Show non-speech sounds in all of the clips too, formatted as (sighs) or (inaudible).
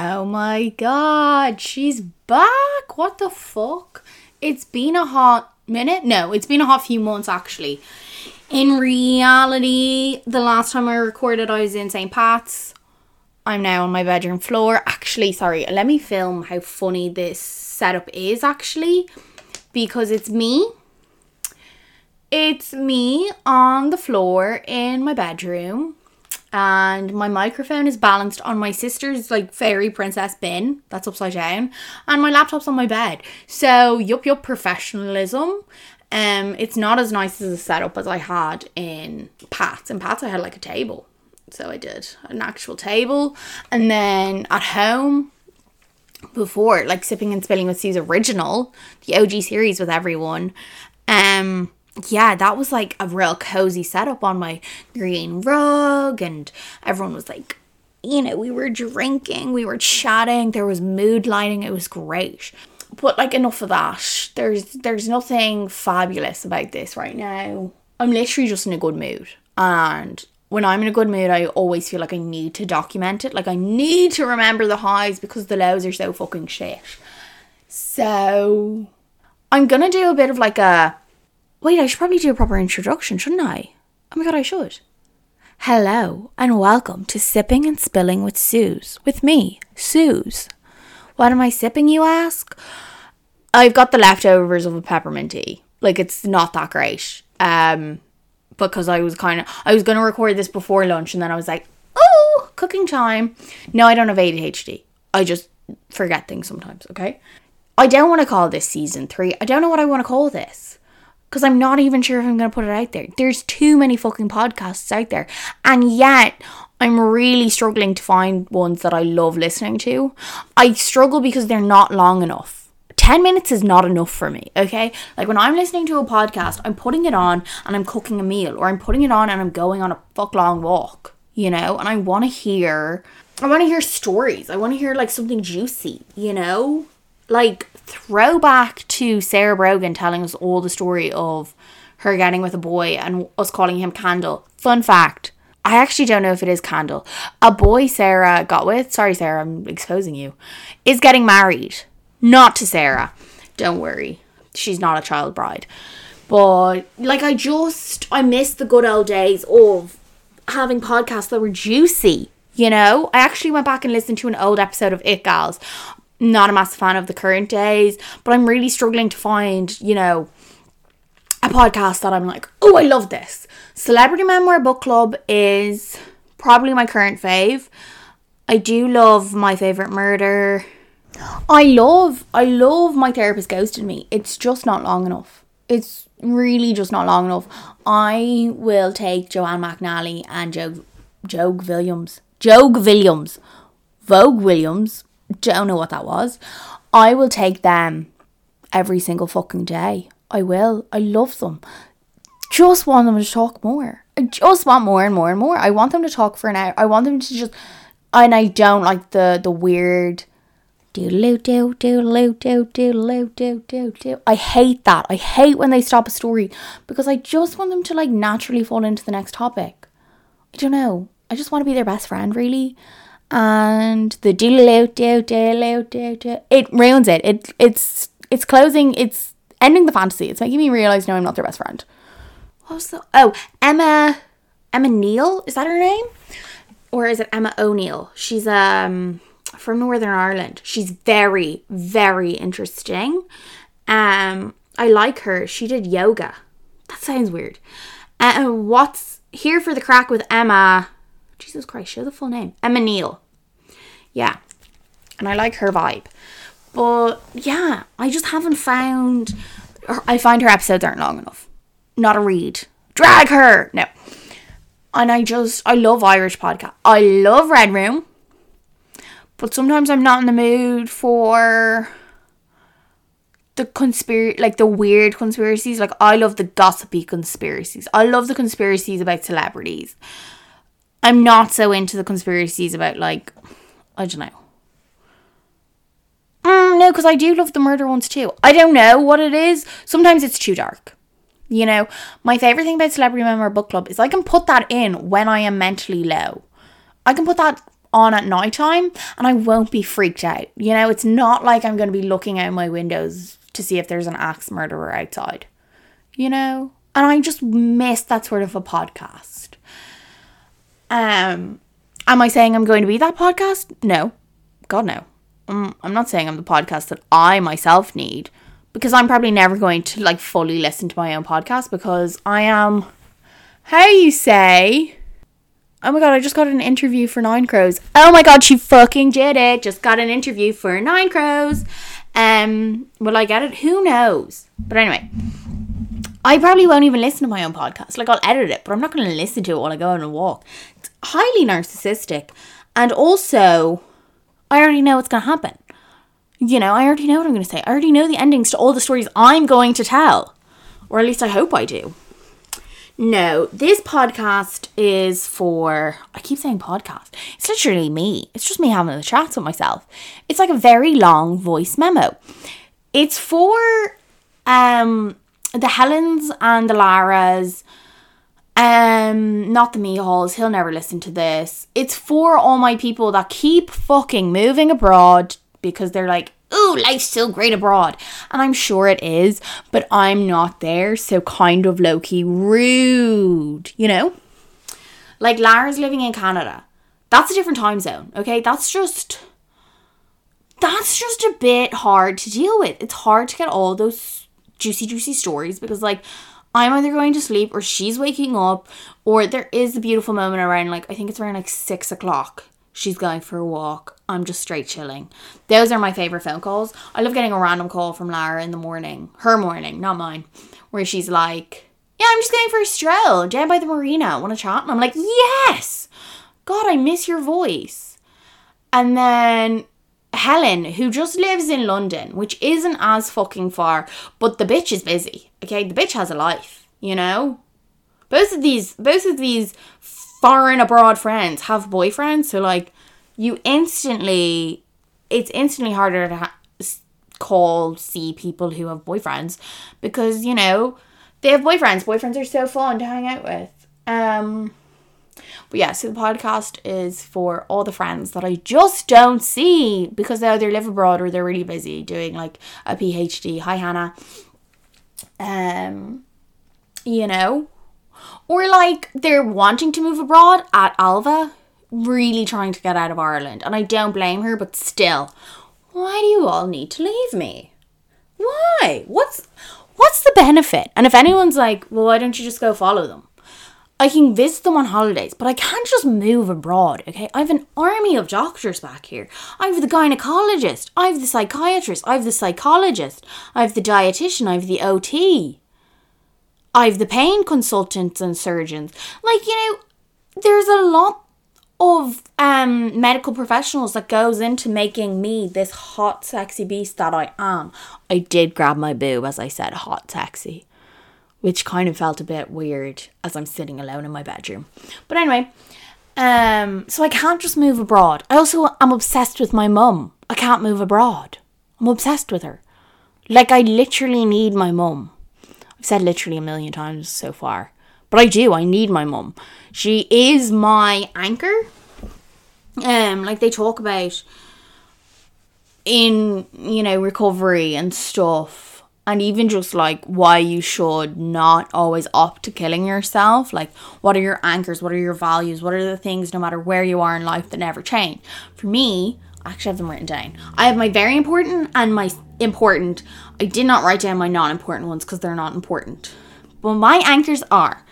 Oh my god, she's back. What the fuck? It's been a hot minute. No, it's been a hot few months actually. In reality, the last time I recorded, I was in St. Pat's. I'm now on my bedroom floor. Actually, sorry, let me film how funny this setup is actually because it's me. It's me on the floor in my bedroom and my microphone is balanced on my sister's like fairy princess bin that's upside down and my laptop's on my bed. So yup yup professionalism. Um it's not as nice as a setup as i had in pat's in pat's i had like a table. So i did an actual table. And then at home before like sipping and spilling with sue's original the og series with everyone um yeah, that was like a real cozy setup on my green rug, and everyone was like, you know, we were drinking, we were chatting, there was mood lighting, it was great. But like enough of that. There's there's nothing fabulous about this right now. I'm literally just in a good mood. And when I'm in a good mood, I always feel like I need to document it. Like I need to remember the highs because the lows are so fucking shit. So I'm gonna do a bit of like a Wait, I should probably do a proper introduction, shouldn't I? Oh my god, I should. Hello, and welcome to Sipping and Spilling with Suze. With me, Suze. What am I sipping, you ask? I've got the leftovers of a peppermint tea. Like, it's not that great. Um, because I was kind of, I was going to record this before lunch, and then I was like, oh, cooking time. No, I don't have ADHD. I just forget things sometimes, okay? I don't want to call this season three. I don't know what I want to call this because I'm not even sure if I'm going to put it out there. There's too many fucking podcasts out there. And yet, I'm really struggling to find ones that I love listening to. I struggle because they're not long enough. 10 minutes is not enough for me, okay? Like when I'm listening to a podcast, I'm putting it on and I'm cooking a meal, or I'm putting it on and I'm going on a fuck long walk, you know? And I want to hear, I want to hear stories. I want to hear like something juicy, you know? Like throwback to Sarah Brogan telling us all the story of her getting with a boy and us calling him Candle. Fun fact. I actually don't know if it is Candle. A boy Sarah got with, sorry Sarah, I'm exposing you, is getting married. Not to Sarah. Don't worry. She's not a child bride. But like I just I miss the good old days of having podcasts that were juicy. You know, I actually went back and listened to an old episode of It Gals not a massive fan of the current days, but I'm really struggling to find, you know, a podcast that I'm like, oh, I love this. Celebrity Memoir Book Club is probably my current fave. I do love my favorite murder. I love, I love my therapist ghosted me. It's just not long enough. It's really just not long enough. I will take Joanne McNally and Joe, Joe Williams, Joe Williams, Vogue Williams don't know what that was. I will take them every single fucking day. I will. I love them. Just want them to talk more. I just want more and more and more. I want them to talk for an hour. I want them to just and I don't like the the weird do do do do do do do do do. I hate that. I hate when they stop a story because I just want them to like naturally fall into the next topic. I don't know. I just want to be their best friend really and the it ruins it. It it's it's closing. It's ending the fantasy. It's making me realize no, I'm not their best friend. What was the oh Emma Emma Neal is that her name or is it Emma O'Neill? She's um from Northern Ireland. She's very very interesting. Um, I like her. She did yoga. That sounds weird. And uh, what's here for the crack with Emma? Jesus Christ, show the full name. Emma Neal. Yeah. And I like her vibe. But yeah, I just haven't found. I find her episodes aren't long enough. Not a read. Drag her! No. And I just, I love Irish podcast. I love Red Room. But sometimes I'm not in the mood for the conspiracy, like the weird conspiracies. Like I love the gossipy conspiracies. I love the conspiracies about celebrities. I'm not so into the conspiracies about like I don't know. Mm, no, because I do love the murder ones too. I don't know what it is. Sometimes it's too dark. You know, my favorite thing about Celebrity Memoir Book Club is I can put that in when I am mentally low. I can put that on at night time and I won't be freaked out. You know, it's not like I'm going to be looking out my windows to see if there's an axe murderer outside. You know? And I just miss that sort of a podcast. Um am I saying I'm going to be that podcast? No. God no. Um, I'm not saying I'm the podcast that I myself need because I'm probably never going to like fully listen to my own podcast because I am how you say Oh my god, I just got an interview for Nine Crows. Oh my god, she fucking did it. Just got an interview for Nine Crows. Um, will I get it? Who knows? But anyway, I probably won't even listen to my own podcast. Like I'll edit it, but I'm not going to listen to it while I go on a walk. It's highly narcissistic, and also, I already know what's going to happen. You know, I already know what I'm going to say. I already know the endings to all the stories I'm going to tell, or at least I hope I do. No, this podcast is for. I keep saying podcast. It's literally me. It's just me having the chats with myself. It's like a very long voice memo. It's for um the Helens and the Laras. Um, not the Mihals. He'll never listen to this. It's for all my people that keep fucking moving abroad because they're like, ooh, life's so great abroad. And I'm sure it is, but I'm not there, so kind of low key rude, you know? Like Lara's living in Canada. That's a different time zone, okay? That's just that's just a bit hard to deal with. It's hard to get all those juicy, juicy stories because like I'm either going to sleep or she's waking up, or there is a beautiful moment around like I think it's around like six o'clock she's going for a walk. I'm just straight chilling. Those are my favorite phone calls. I love getting a random call from Lara in the morning, her morning, not mine, where she's like, Yeah, I'm just going for a stroll down by the marina. Want to chat? And I'm like, Yes! God, I miss your voice. And then Helen, who just lives in London, which isn't as fucking far, but the bitch is busy. Okay, the bitch has a life, you know? Both of these, both of these foreign abroad friends have boyfriends, so like you instantly, it's instantly harder to ha- call, see people who have boyfriends because you know they have boyfriends. Boyfriends are so fun to hang out with. Um, but yeah, so the podcast is for all the friends that I just don't see because they either live abroad or they're really busy doing like a PhD. Hi, Hannah. Um, you know, or like they're wanting to move abroad at Alva, really trying to get out of Ireland. And I don't blame her, but still, why do you all need to leave me? Why? What's what's the benefit? And if anyone's like, well, why don't you just go follow them? I can visit them on holidays, but I can't just move abroad, okay? I have an army of doctors back here. I have the gynecologist, I have the psychiatrist, I have the psychologist, I have the dietitian, I have the OT. I've the pain consultants and surgeons. Like, you know, there's a lot of um medical professionals that goes into making me this hot sexy beast that I am. I did grab my boob as I said hot sexy, which kind of felt a bit weird as I'm sitting alone in my bedroom. But anyway, um so I can't just move abroad. I also am obsessed with my mum. I can't move abroad. I'm obsessed with her. Like I literally need my mum. I've said literally a million times so far. But I do, I need my mum. She is my anchor. Um, like they talk about in, you know, recovery and stuff. And even just like why you should not always opt to killing yourself. Like, what are your anchors? What are your values? What are the things, no matter where you are in life, that never change? For me, I actually have them written down. I have my very important and my important. I did not write down my non important ones because they're not important. But my anchors are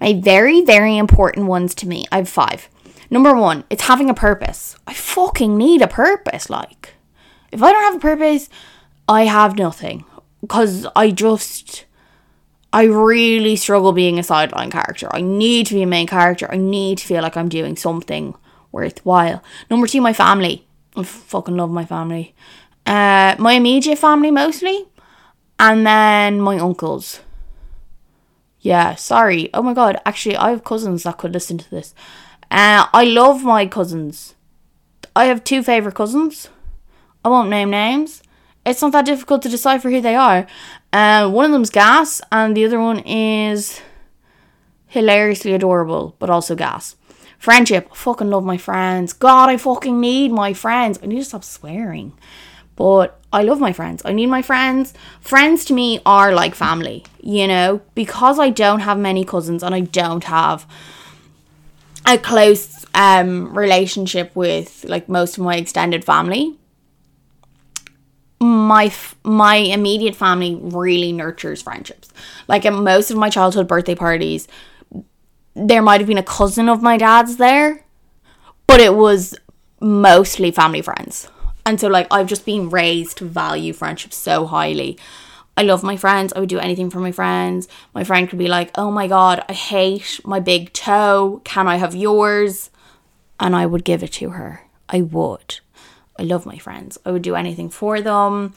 my very, very important ones to me. I have five. Number one, it's having a purpose. I fucking need a purpose. Like, if I don't have a purpose, I have nothing. Because I just. I really struggle being a sideline character. I need to be a main character. I need to feel like I'm doing something worthwhile. Number two, my family. I fucking love my family. Uh, my immediate family mostly, and then my uncles. Yeah, sorry. Oh my god, actually, I have cousins that could listen to this. Uh, I love my cousins. I have two favourite cousins. I won't name names. It's not that difficult to decipher who they are. Uh, one of them's gas, and the other one is hilariously adorable, but also gas. Friendship, I fucking love my friends. God, I fucking need my friends. I need to stop swearing. But I love my friends. I need my friends. Friends to me are like family, you know, because I don't have many cousins and I don't have a close um relationship with like most of my extended family. My my immediate family really nurtures friendships. Like at most of my childhood birthday parties, there might have been a cousin of my dad's there, but it was mostly family friends. And so, like, I've just been raised to value friendships so highly. I love my friends. I would do anything for my friends. My friend could be like, oh my God, I hate my big toe. Can I have yours? And I would give it to her. I would. I love my friends. I would do anything for them,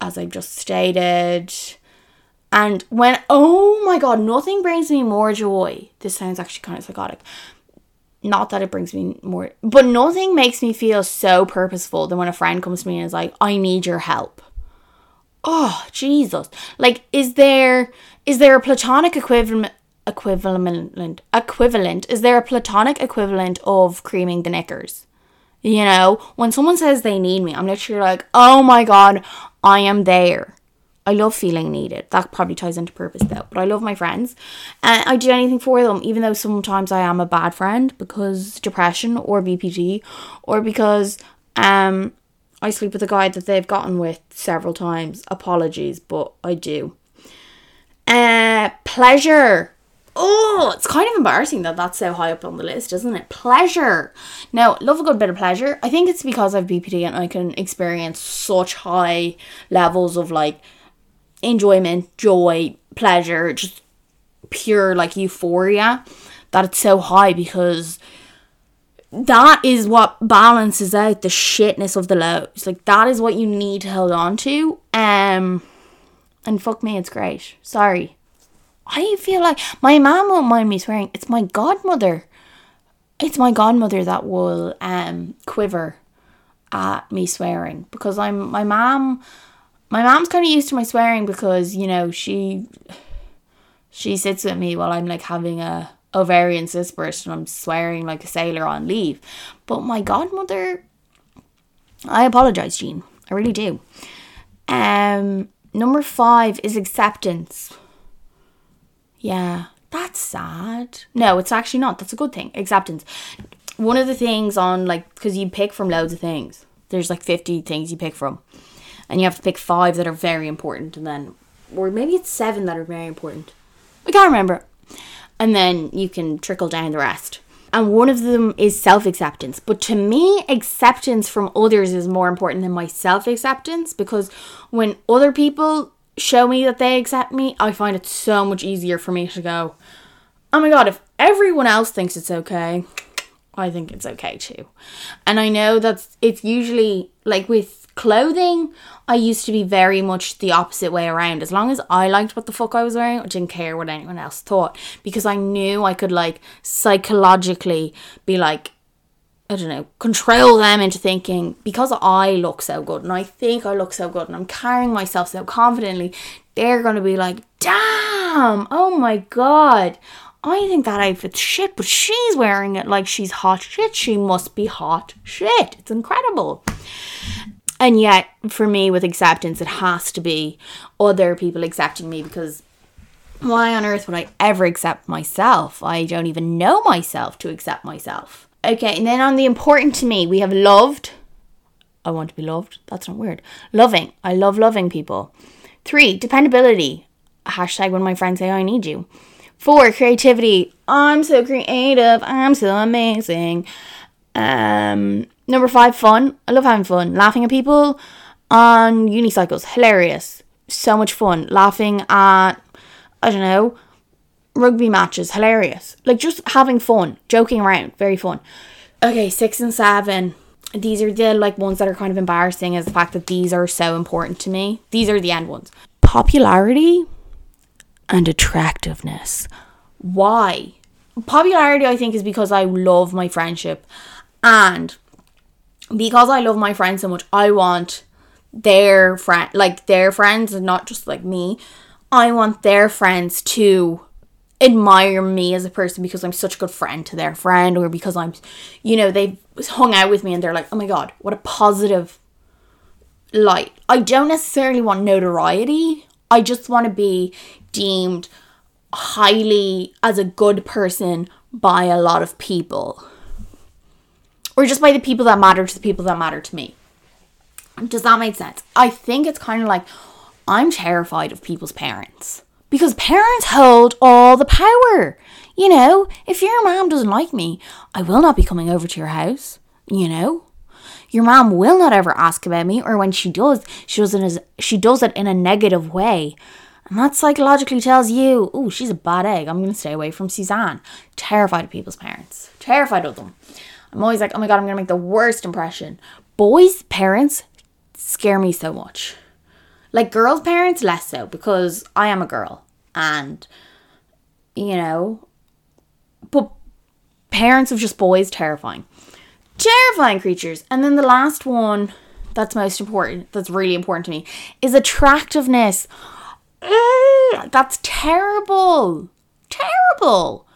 as I've just stated. And when, oh my God, nothing brings me more joy. This sounds actually kind of psychotic. Not that it brings me more, but nothing makes me feel so purposeful than when a friend comes to me and is like, I need your help. Oh, Jesus. Like, is there, is there a platonic equivalent, equivalent, equivalent? Is there a platonic equivalent of creaming the knickers? You know, when someone says they need me, I'm literally like, oh my God, I am there. I love feeling needed. That probably ties into purpose though. But I love my friends. And I do anything for them, even though sometimes I am a bad friend because depression or BPD or because um I sleep with a guy that they've gotten with several times. Apologies, but I do. Uh pleasure. Oh, it's kind of embarrassing that that's so high up on the list, isn't it? Pleasure. Now, love a good bit of pleasure. I think it's because I've BPD and I can experience such high levels of like enjoyment, joy, pleasure, just pure like euphoria that it's so high because that is what balances out the shitness of the lows. Like that is what you need to hold on to. Um and fuck me, it's great. Sorry. I feel like my mom won't mind me swearing. It's my godmother. It's my godmother that will um quiver at me swearing because I'm my mom my mom's kind of used to my swearing because you know she she sits with me while I'm like having a ovarian cyst and I'm swearing like a sailor on leave. But my godmother, I apologize, Jean. I really do. Um, number five is acceptance. Yeah, that's sad. No, it's actually not. That's a good thing. Acceptance. One of the things on like because you pick from loads of things. There's like fifty things you pick from and you have to pick five that are very important, and then, or maybe it's seven that are very important. I can't remember. And then you can trickle down the rest. And one of them is self acceptance. But to me, acceptance from others is more important than my self acceptance because when other people show me that they accept me, I find it so much easier for me to go, oh my god, if everyone else thinks it's okay, I think it's okay too. And I know that it's usually like with clothing, I used to be very much the opposite way around. As long as I liked what the fuck I was wearing, I didn't care what anyone else thought because I knew I could like psychologically be like, I don't know, control them into thinking because I look so good and I think I look so good and I'm carrying myself so confidently, they're going to be like, damn, oh my god. I think that outfit's shit, but she's wearing it like she's hot shit. She must be hot shit. It's incredible. And yet, for me, with acceptance, it has to be other people accepting me because why on earth would I ever accept myself? I don't even know myself to accept myself. Okay, and then on the important to me, we have loved. I want to be loved. That's not weird. Loving. I love loving people. Three, dependability. Hashtag when my friends say I need you. Four, creativity. I'm so creative. I'm so amazing. Um, Number five, fun. I love having fun. Laughing at people on unicycles. Hilarious. So much fun. Laughing at, I don't know, rugby matches. Hilarious. Like just having fun. Joking around. Very fun. Okay, six and seven. These are the like ones that are kind of embarrassing is the fact that these are so important to me. These are the end ones. Popularity and attractiveness. Why? Popularity, I think, is because I love my friendship and because I love my friends so much, I want their friend like their friends and not just like me. I want their friends to admire me as a person because I'm such a good friend to their friend or because I'm, you know, they've hung out with me and they're like, oh my God, what a positive light. I don't necessarily want notoriety. I just want to be deemed highly as a good person by a lot of people. Or just by the people that matter to the people that matter to me. Does that make sense? I think it's kind of like I'm terrified of people's parents because parents hold all the power. You know, if your mom doesn't like me, I will not be coming over to your house. You know, your mom will not ever ask about me, or when she does, she does it as she does it in a negative way. And that psychologically tells you, oh, she's a bad egg. I'm going to stay away from Suzanne. Terrified of people's parents. Terrified of them. I'm always like, oh my God, I'm going to make the worst impression. Boys' parents scare me so much. Like girls' parents, less so because I am a girl and, you know, but parents of just boys, terrifying. Terrifying creatures. And then the last one that's most important, that's really important to me, is attractiveness. Ugh, that's terrible. Terrible.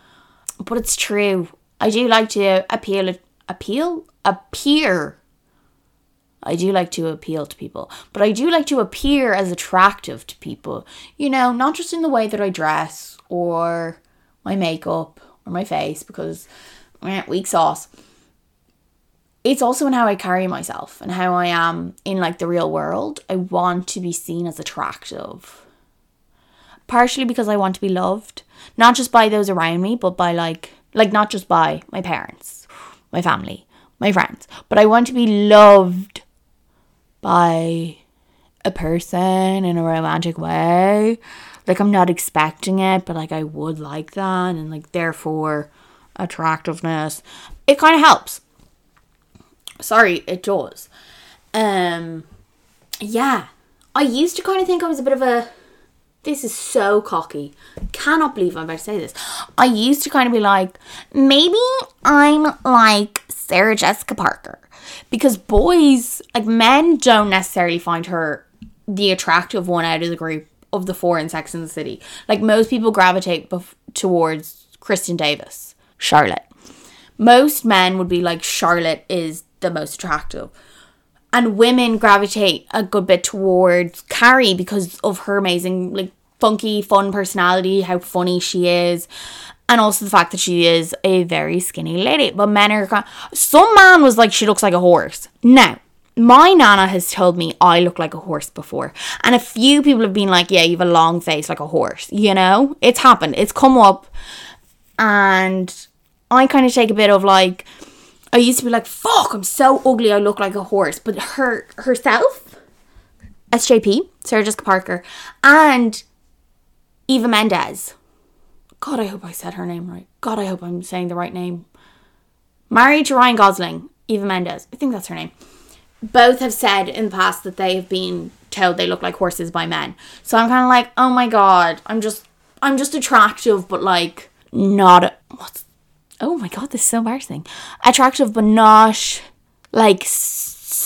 But it's true. I do like to appeal, appeal, appear I do like to appeal to people, but I do like to appear as attractive to people. You know, not just in the way that I dress or my makeup or my face, because eh, weak sauce. It's also in how I carry myself and how I am in like the real world. I want to be seen as attractive. Partially because I want to be loved, not just by those around me, but by like like not just by my parents, my family, my friends, but I want to be loved by a person in a romantic way. Like I'm not expecting it, but like I would like that and like therefore attractiveness. It kind of helps. Sorry, it does. Um yeah. I used to kind of think I was a bit of a this is so cocky. Cannot believe I'm about to say this. I used to kind of be like, maybe I'm like Sarah Jessica Parker because boys, like men, don't necessarily find her the attractive one out of the group of the four in Sex and the City. Like most people gravitate bef- towards Kristin Davis, Charlotte. Most men would be like Charlotte is the most attractive. And women gravitate a good bit towards Carrie because of her amazing, like, funky, fun personality, how funny she is and also the fact that she is a very skinny lady. But men are some man was like she looks like a horse. Now, my nana has told me I look like a horse before, and a few people have been like, "Yeah, you have a long face like a horse." You know, it's happened. It's come up, and I kind of take a bit of like. I used to be like, "Fuck, I'm so ugly. I look like a horse," but her herself, SJP, Sarah Jessica Parker, and Eva Mendes God, I hope I said her name right. God, I hope I'm saying the right name. Married to Ryan Gosling, Eva Mendes. I think that's her name. Both have said in the past that they have been told they look like horses by men. So I'm kind of like, oh my god, I'm just, I'm just attractive, but like not. What's? Oh my god, this is so embarrassing. Attractive, but not like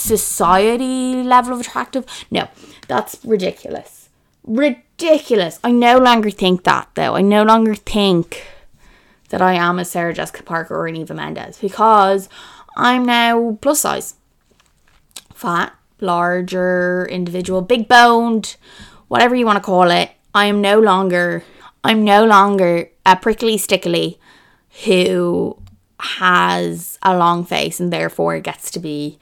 society level of attractive. No, that's ridiculous. Ridiculous. I no longer think that though. I no longer think that I am a Sarah Jessica Parker or an Eva Mendes because I'm now plus size. Fat, larger individual, big boned, whatever you want to call it. I am no longer I'm no longer a prickly stickly who has a long face and therefore gets to be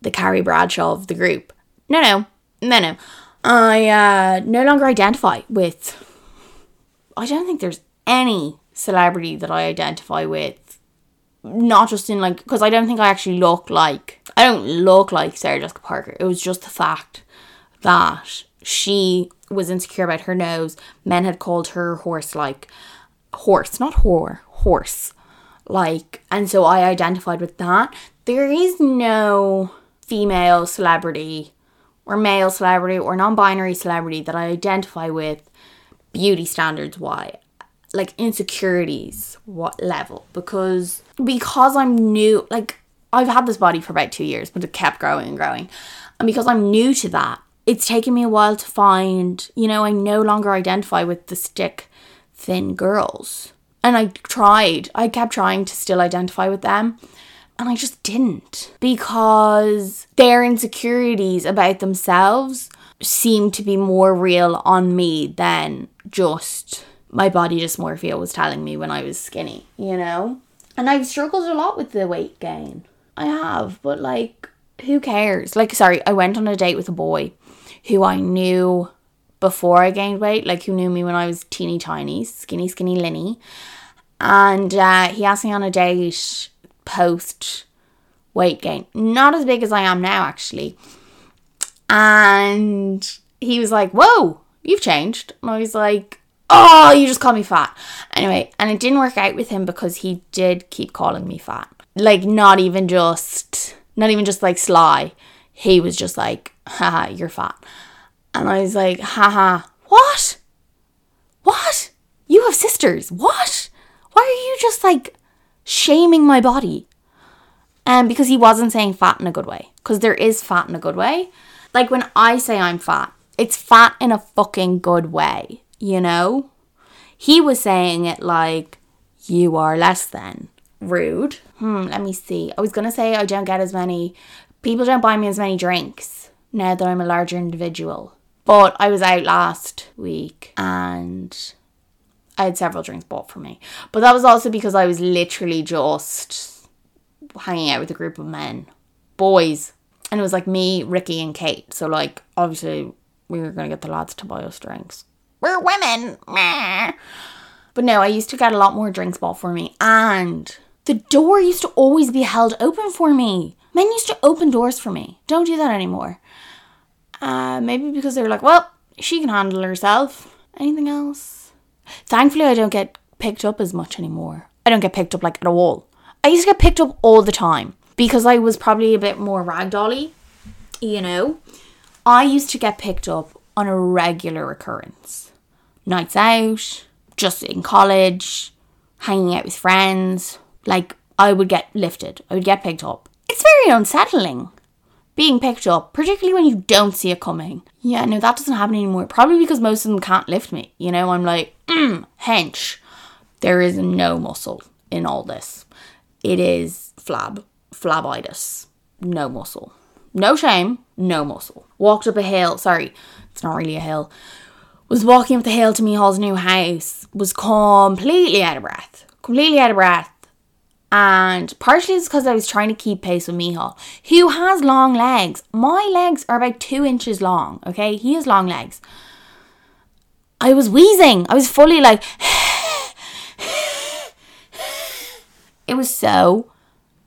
the Carrie Bradshaw of the group. No, no, no, no. I uh, no longer identify with. I don't think there's any celebrity that I identify with. Not just in like, because I don't think I actually look like. I don't look like Sarah Jessica Parker. It was just the fact that she was insecure about her nose. Men had called her horse like horse, not whore, horse. Like, and so I identified with that. There is no female celebrity or male celebrity or non-binary celebrity that I identify with beauty standards why like insecurities what level because because I'm new like I've had this body for about 2 years but it kept growing and growing and because I'm new to that it's taken me a while to find you know I no longer identify with the stick thin girls. And I tried, I kept trying to still identify with them. And I just didn't because their insecurities about themselves seemed to be more real on me than just my body dysmorphia was telling me when I was skinny, you know? And I've struggled a lot with the weight gain. I have, but like, who cares? Like, sorry, I went on a date with a boy who I knew before I gained weight, like who knew me when I was teeny tiny, skinny, skinny Linny. And uh, he asked me on a date post weight gain. Not as big as I am now, actually. And he was like, Whoa, you've changed. And I was like, Oh, you just call me fat. Anyway, and it didn't work out with him because he did keep calling me fat. Like, not even just, not even just like sly. He was just like, haha, you're fat. And I was like, haha, what? What? You have sisters. What? Why are you just like shaming my body? And um, because he wasn't saying fat in a good way. Because there is fat in a good way. Like when I say I'm fat, it's fat in a fucking good way, you know? He was saying it like, you are less than. Rude. Hmm, let me see. I was to say I don't get as many, people don't buy me as many drinks now that I'm a larger individual. But I was out last week and I had several drinks bought for me. But that was also because I was literally just hanging out with a group of men, boys. And it was like me, Ricky, and Kate. So, like, obviously, we were going to get the lads to buy us drinks. We're women. But no, I used to get a lot more drinks bought for me. And the door used to always be held open for me. Men used to open doors for me. Don't do that anymore. Uh, maybe because they were like, well, she can handle herself. Anything else? Thankfully, I don't get picked up as much anymore. I don't get picked up like at all. I used to get picked up all the time because I was probably a bit more ragdolly, you know. I used to get picked up on a regular occurrence. Nights out, just in college, hanging out with friends. Like, I would get lifted, I would get picked up. It's very unsettling being picked up, particularly when you don't see it coming. Yeah, no, that doesn't happen anymore. Probably because most of them can't lift me. You know, I'm like, mm, hench. There is no muscle in all this. It is flab, flabitis. No muscle. No shame, no muscle. Walked up a hill. Sorry, it's not really a hill. Was walking up the hill to Mihal's new house. Was completely out of breath. Completely out of breath and partially it's because I was trying to keep pace with Mihal, who has long legs. My legs are about two inches long, okay? He has long legs. I was wheezing. I was fully like, (sighs) it was so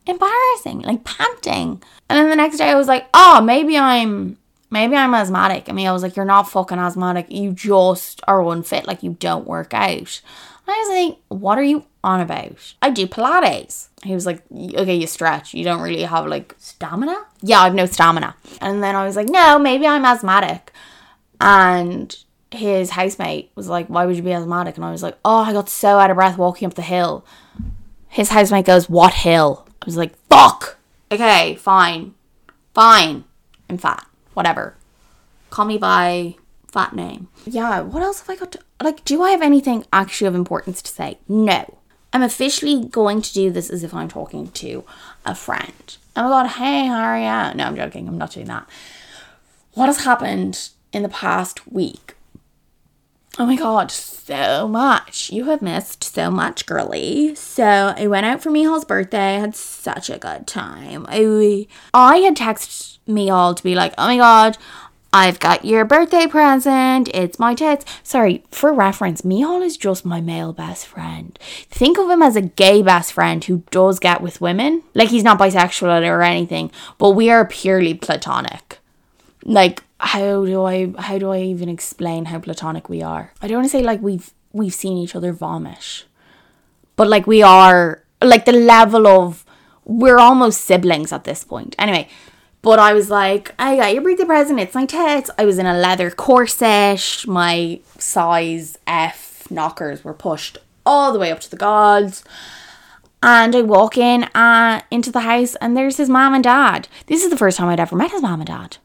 embarrassing, like panting. And then the next day I was like, oh, maybe I'm maybe I'm asthmatic. I mean, I was like, you're not fucking asthmatic. You just are unfit. Like, you don't work out. I was like, what are you on about? I do Pilates. He was like, okay, you stretch. You don't really have like stamina? Yeah, I've no stamina. And then I was like, no, maybe I'm asthmatic. And his housemate was like, why would you be asthmatic? And I was like, oh, I got so out of breath walking up the hill. His housemate goes, what hill? I was like, fuck. Okay, fine. Fine. I'm fat. Whatever. Call me by fat name. Yeah, what else have I got to like do I have anything actually of importance to say? No. I'm officially going to do this as if I'm talking to a friend. Oh my god, hey, how are you? No, I'm joking. I'm not doing that. What has happened in the past week? Oh my god, so much. You have missed so much, girly. So I went out for Mihal's birthday. I had such a good time. I, I had texted Mihal to be like, oh my god, I've got your birthday present. It's my tits. Sorry, for reference, Mihal is just my male best friend. Think of him as a gay best friend who does get with women. Like he's not bisexual or anything, but we are purely platonic. Like how do I how do I even explain how platonic we are? I don't want to say like we've we've seen each other vomit. But like we are like the level of we're almost siblings at this point. Anyway, but I was like, I got your birthday present. It's my tits. I was in a leather corset. My size F knockers were pushed all the way up to the gods. And I walk in uh, into the house, and there's his mom and dad. This is the first time I'd ever met his mom and dad.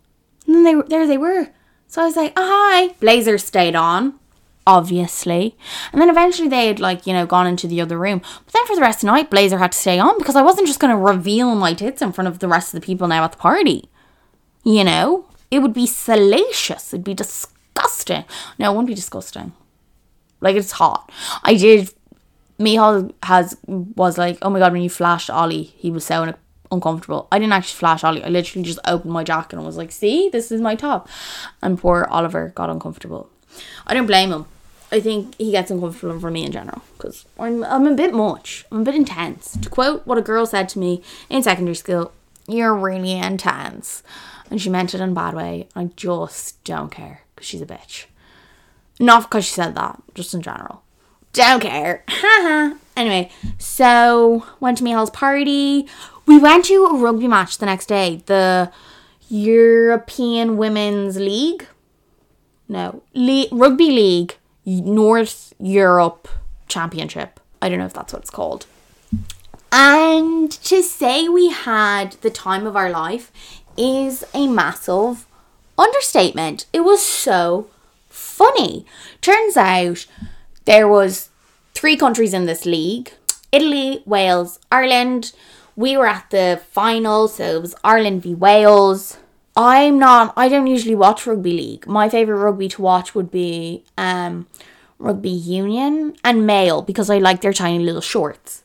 And then they there they were. So I was like, oh, hi. Blazer stayed on. obviously. And then eventually they had like, you know, gone into the other room. But then for the rest of the night, Blazer had to stay on because I wasn't just gonna reveal my tits in front of the rest of the people now at the party. You know? It would be salacious. It'd be disgusting. No, it wouldn't be disgusting. Like it's hot. I did Mihal has was like, oh my god, when you flashed Ollie, he was so uncomfortable. I didn't actually flash Ollie. I literally just opened my jacket and was like, see, this is my top. And poor Oliver got uncomfortable. I don't blame him. I think he gets uncomfortable for me in general because I'm, I'm a bit much. I'm a bit intense. To quote what a girl said to me in secondary school, you're really intense. And she meant it in a bad way. I just don't care because she's a bitch. Not because she said that, just in general. Don't care. (laughs) anyway, so went to Mihal's party. We went to a rugby match the next day. The European Women's League. No, Le- Rugby League North Europe Championship. I don't know if that's what it's called. And to say we had the time of our life is a massive understatement. It was so funny. Turns out there was three countries in this league. Italy, Wales, Ireland. We were at the final, so it was Ireland v Wales. I'm not I don't usually watch rugby league. My favorite rugby to watch would be um rugby union and male because I like their tiny little shorts.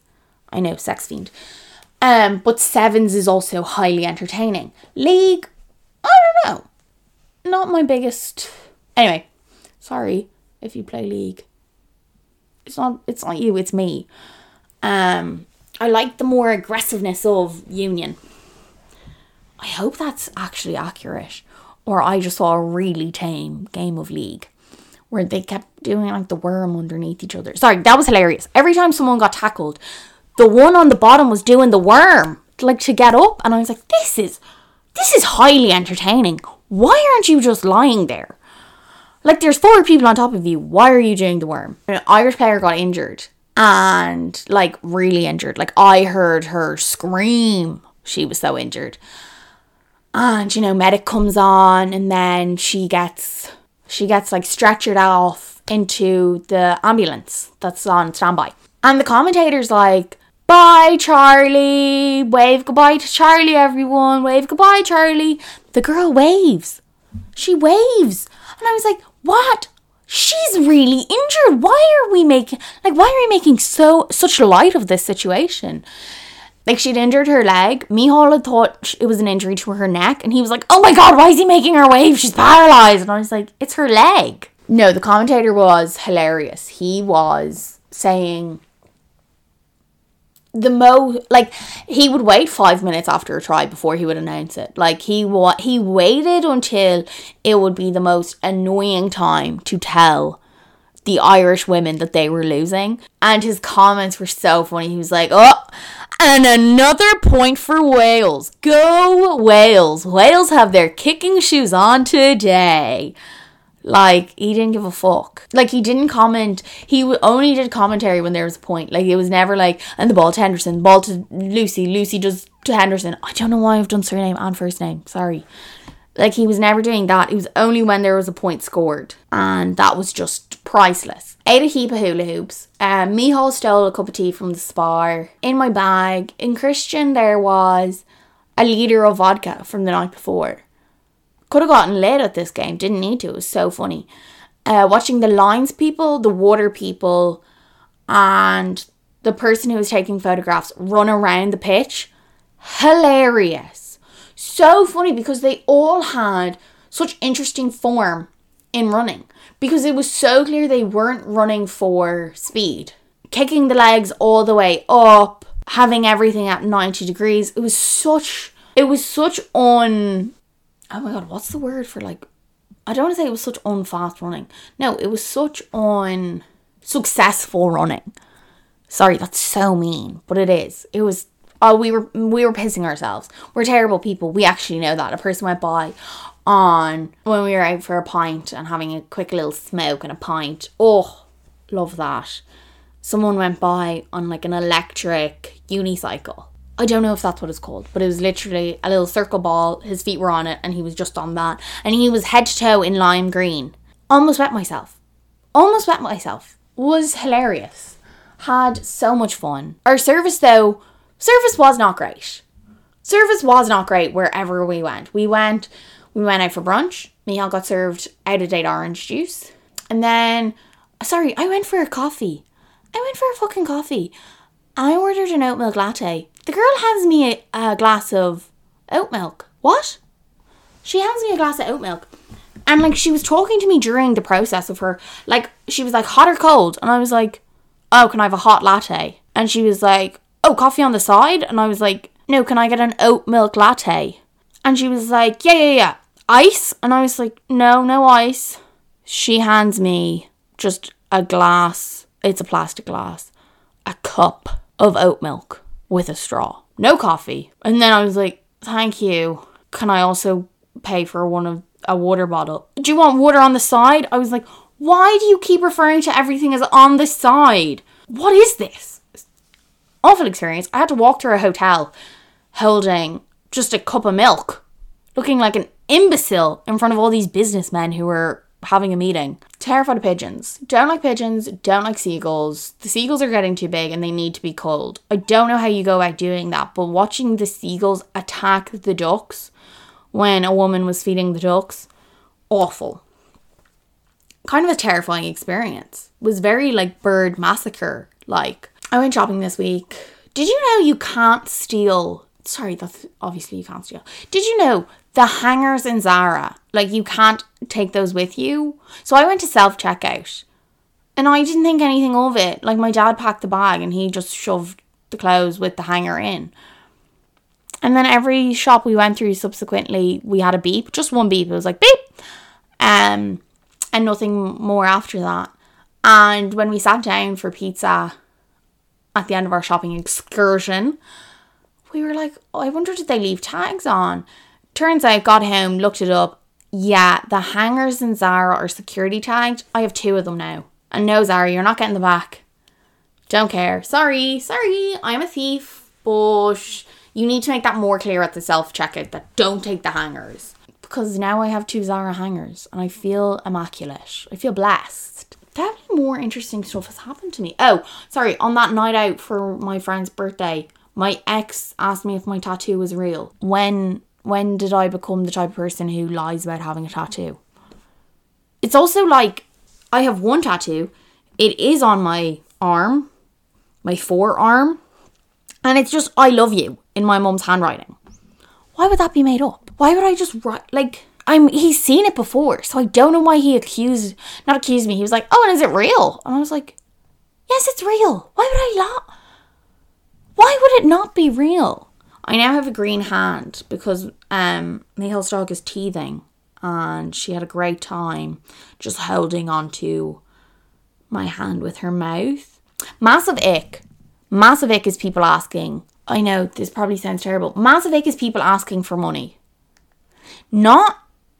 I know, sex fiend. Um, but sevens is also highly entertaining. League, I don't know. Not my biggest. Anyway, sorry if you play league. It's not. It's not you. It's me. Um, I like the more aggressiveness of union. I hope that's actually accurate. Or I just saw a really tame game of League where they kept doing like the worm underneath each other. Sorry, that was hilarious. Every time someone got tackled, the one on the bottom was doing the worm, like to get up, and I was like, this is this is highly entertaining. Why aren't you just lying there? Like there's four people on top of you. Why are you doing the worm? An Irish player got injured and like really injured. Like I heard her scream. She was so injured. And you know medic comes on and then she gets she gets like stretchered off into the ambulance that's on standby. And the commentator's like bye charlie. Wave goodbye to charlie everyone. Wave goodbye charlie. The girl waves. She waves. And i was like what she's really injured why are we making like why are we making so such light of this situation like she'd injured her leg. Mihal had thought it was an injury to her neck, and he was like, "Oh my god, why is he making her wave? She's paralyzed." And I was like, "It's her leg." No, the commentator was hilarious. He was saying the mo like he would wait five minutes after a try before he would announce it. Like he wa- he waited until it would be the most annoying time to tell the Irish women that they were losing. And his comments were so funny. He was like, "Oh, and another point for Wales. Go Wales. Wales have their kicking shoes on today. Like, he didn't give a fuck. Like, he didn't comment. He only did commentary when there was a point. Like, it was never like, and the ball to Henderson, ball to Lucy, Lucy does to Henderson. I don't know why I've done surname and first name. Sorry. Like, he was never doing that. It was only when there was a point scored. And that was just priceless. Ate a heap of hula hoops. Um, Mihal stole a cup of tea from the spar. In my bag, in Christian, there was a litre of vodka from the night before. Could have gotten lit at this game, didn't need to. It was so funny. Uh, watching the lines people, the water people, and the person who was taking photographs run around the pitch. Hilarious. So funny because they all had such interesting form in running because it was so clear they weren't running for speed. Kicking the legs all the way up, having everything at 90 degrees. It was such it was such un Oh my god, what's the word for like I don't want to say it was such unfast running. No, it was such on successful running. Sorry, that's so mean, but it is. It was oh we were we were pissing ourselves. We're terrible people. We actually know that. A person went by on when we were out for a pint and having a quick little smoke and a pint. Oh, love that. Someone went by on like an electric unicycle. I don't know if that's what it's called, but it was literally a little circle ball. His feet were on it and he was just on that. And he was head to toe in lime green. Almost wet myself. almost wet myself. Was hilarious. Had so much fun. Our service though, service was not great. Service was not great wherever we went. We went we went out for brunch. Michal got served out of date orange juice. And then sorry, I went for a coffee. I went for a fucking coffee. I ordered an oat milk latte. The girl hands me a, a glass of oat milk. What? She hands me a glass of oat milk. And like she was talking to me during the process of her like she was like hot or cold and I was like, "Oh, can I have a hot latte?" And she was like, "Oh, coffee on the side?" And I was like, "No, can I get an oat milk latte?" And she was like, "Yeah, yeah, yeah. Ice?" And I was like, "No, no ice." She hands me just a glass. It's a plastic glass. A cup of oat milk with a straw. No coffee. And then I was like, "Thank you. Can I also pay for one of a water bottle. Do you want water on the side? I was like, why do you keep referring to everything as on the side? What is this? Awful experience. I had to walk through a hotel holding just a cup of milk, looking like an imbecile in front of all these businessmen who were having a meeting. Terrified of pigeons. Don't like pigeons, don't like seagulls. The seagulls are getting too big and they need to be culled. I don't know how you go about doing that, but watching the seagulls attack the ducks when a woman was feeding the ducks. Awful. Kind of a terrifying experience. It was very like bird massacre like. I went shopping this week. Did you know you can't steal? Sorry, that's obviously you can't steal. Did you know the hangers in Zara, like you can't take those with you? So I went to self checkout and I didn't think anything of it. Like my dad packed the bag and he just shoved the clothes with the hanger in. And then every shop we went through subsequently, we had a beep, just one beep. It was like beep, um, and nothing more after that. And when we sat down for pizza at the end of our shopping excursion, we were like, oh, I wonder did they leave tags on? Turns out, got home, looked it up. Yeah, the hangers in Zara are security tagged. I have two of them now. And no, Zara, you're not getting the back. Don't care. Sorry, sorry, I'm a thief. But you need to make that more clear at the self checkout that don't take the hangers. Because now I have two Zara hangers and I feel immaculate. I feel blessed. Definitely more interesting stuff has happened to me. Oh, sorry, on that night out for my friend's birthday, my ex asked me if my tattoo was real. When when did I become the type of person who lies about having a tattoo? It's also like I have one tattoo. It is on my arm, my forearm, and it's just I love you in my mum's handwriting. Why would that be made up? Why would I just write like I'm he's seen it before, so I don't know why he accused not accused me. He was like, "Oh, and is it real?" And I was like, "Yes, it's real. Why would I not? Why would it not be real?" I now have a green hand because um Mihal's dog is teething and she had a great time just holding on to my hand with her mouth. Massive ick. Massive ick is people asking, I know this probably sounds terrible. Massive ick is people asking for money. Not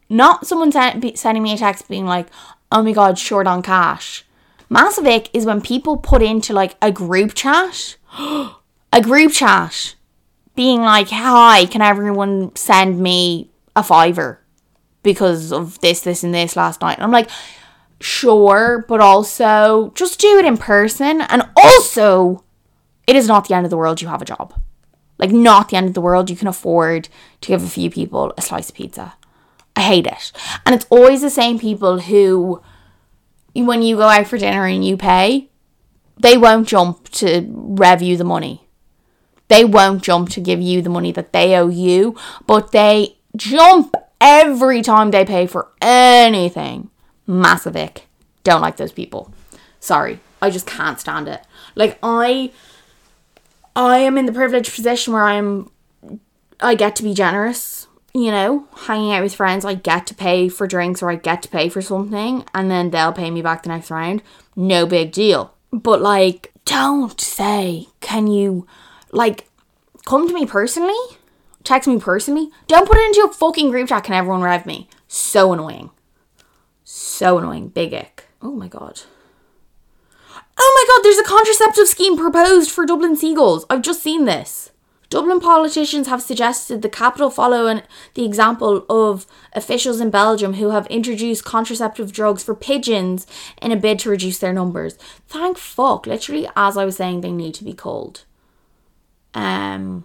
not someone send, sending me a text being like, "Oh my god, short on cash." Massive ick is when people put into like a group chat, (gasps) a group chat, being like, "Hi, can everyone send me a fiver because of this, this, and this last night?" And I'm like, "Sure, but also just do it in person, and also." it is not the end of the world you have a job. Like, not the end of the world. You can afford to give a few people a slice of pizza. I hate it. And it's always the same people who, when you go out for dinner and you pay, they won't jump to review the money. They won't jump to give you the money that they owe you, but they jump every time they pay for anything. Massive ick. Don't like those people. Sorry. I just can't stand it. Like, I I am in the privileged position where I'm I get to be generous, you know, hanging out with friends, I get to pay for drinks or I get to pay for something and then they'll pay me back the next round. No big deal. But like don't say, can you like come to me personally? Text me personally. Don't put it into a fucking group chat. Can everyone rev me? So annoying. So annoying. Big ick. Oh my god. Oh my god, there's a contraceptive scheme proposed for Dublin Seagulls. I've just seen this. Dublin politicians have suggested the capital follow an, the example of officials in Belgium who have introduced contraceptive drugs for pigeons in a bid to reduce their numbers. Thank fuck. Literally, as I was saying, they need to be called. Um,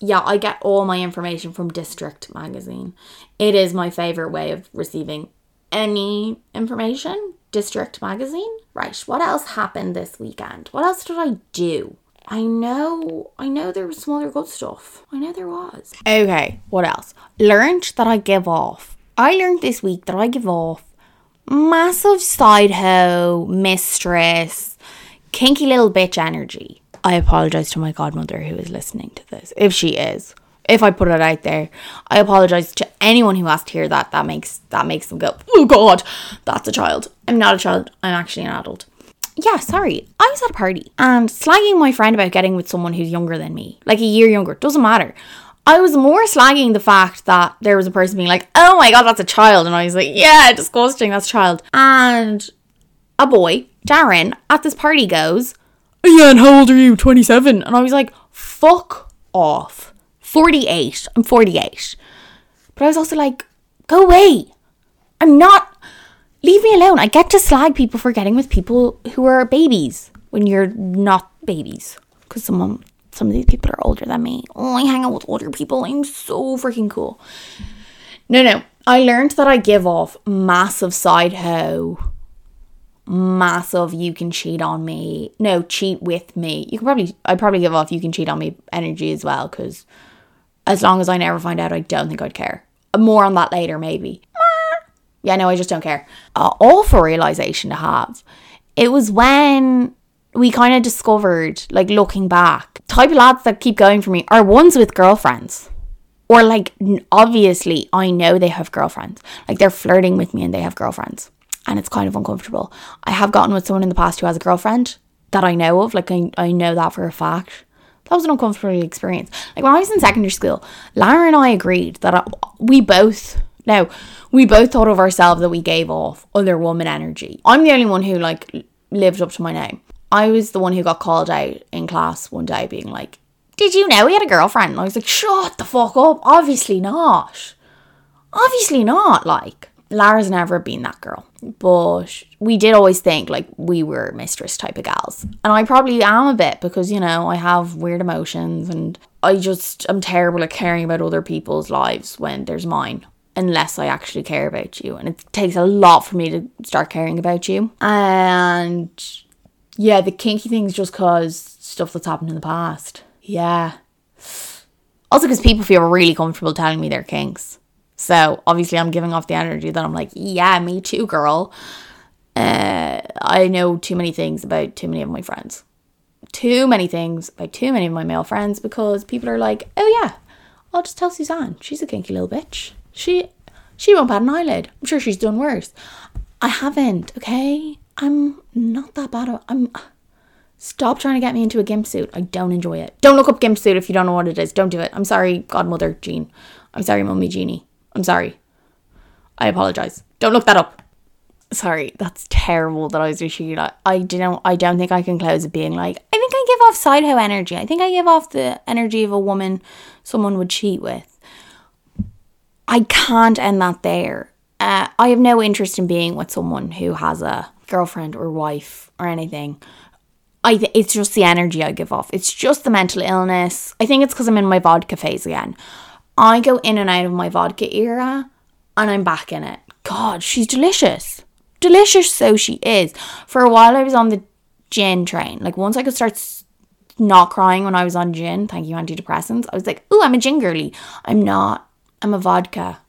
yeah, I get all my information from District magazine. It is my favorite way of receiving any information. District magazine. Right. What else happened this weekend? What else did I do? I know, I know there was some other good stuff. I know there was. Okay, what else? Learned that I give off. I learned this week that I give off massive side hoe, mistress, kinky little bitch energy. I apologize to my godmother who is listening to this, if she is. If I put it out there, I apologize to anyone who has to hear that. That makes that makes them go, "Oh God, that's a child." I'm not a child. I'm actually an adult yeah, sorry, I was at a party and slagging my friend about getting with someone who's younger than me, like a year younger, doesn't matter. I was more slagging the fact that there was a person being like, oh my god, that's a child. And I was like, yeah, disgusting, that's a child. And a boy, Darren, at this party goes, yeah, and how old are you? 27. And I was like, fuck off. 48. I'm 48. But I was also like, go away. I'm not leave me alone. I get to slag people for getting with people who are babies when you're not babies. Because some some of these people are older than me. Oh, I hang out with older people. I'm so freaking cool. No, no. I learned that I give off massive side hoe. Massive, you can cheat on me. No, cheat with me. You can probably, I probably give off you can cheat on me energy as well. Because as long as I never find out, I don't think I'd care. More on that later, maybe yeah, no, I just don't care. Uh, awful realization to have. It was when we kind of discovered, like looking back, type of lads that keep going for me are ones with girlfriends. Or like obviously I know they have girlfriends. Like they're flirting with me and they have girlfriends. And it's kind of uncomfortable. I have gotten with someone in the past who has a girlfriend that I know of. Like I, I know that for a fact. That was an uncomfortable experience. Like when I was in secondary school, Lara and I agreed that I, we both now, we both thought of ourselves that we gave off other woman energy. I'm the only one who like lived up to my name. I was the one who got called out in class one day being like, Did you know he had a girlfriend? And I was like, Shut the fuck up. Obviously not. Obviously not. Like, Lara's never been that girl. But we did always think like we were mistress type of gals. And I probably am a bit because, you know, I have weird emotions and I just am terrible at caring about other people's lives when there's mine unless I actually care about you. And it takes a lot for me to start caring about you. And yeah, the kinky things just cause stuff that's happened in the past. Yeah. Also, because people feel really comfortable telling me their kinks. So obviously, I'm giving off the energy that I'm like, yeah, me too, girl. Uh, I know too many things about too many of my friends. Too many things about too many of my male friends because people are like, oh yeah, I'll just tell Suzanne. She's a kinky little bitch. She she won't bat an eyelid. I'm sure she's done worse. I haven't, okay? I'm not that bad. I'm Stop trying to get me into a gimp suit. I don't enjoy it. Don't look up gimp suit if you don't know what it is. Don't do it. I'm sorry, godmother Jean. I'm sorry, mummy Jeannie. I'm sorry. I apologize. Don't look that up. Sorry, that's terrible that I was wishing like I don't I don't think I can close it being like I think I give off side hoe energy. I think I give off the energy of a woman someone would cheat with. I can't end that there. Uh, I have no interest in being with someone who has a girlfriend or wife or anything. I th- it's just the energy I give off. It's just the mental illness. I think it's because I'm in my vodka phase again. I go in and out of my vodka era and I'm back in it. God, she's delicious. Delicious, so she is. For a while, I was on the gin train. Like, once I could start not crying when I was on gin, thank you, antidepressants, I was like, oh, I'm a gin girly. I'm not. I'm a vodka.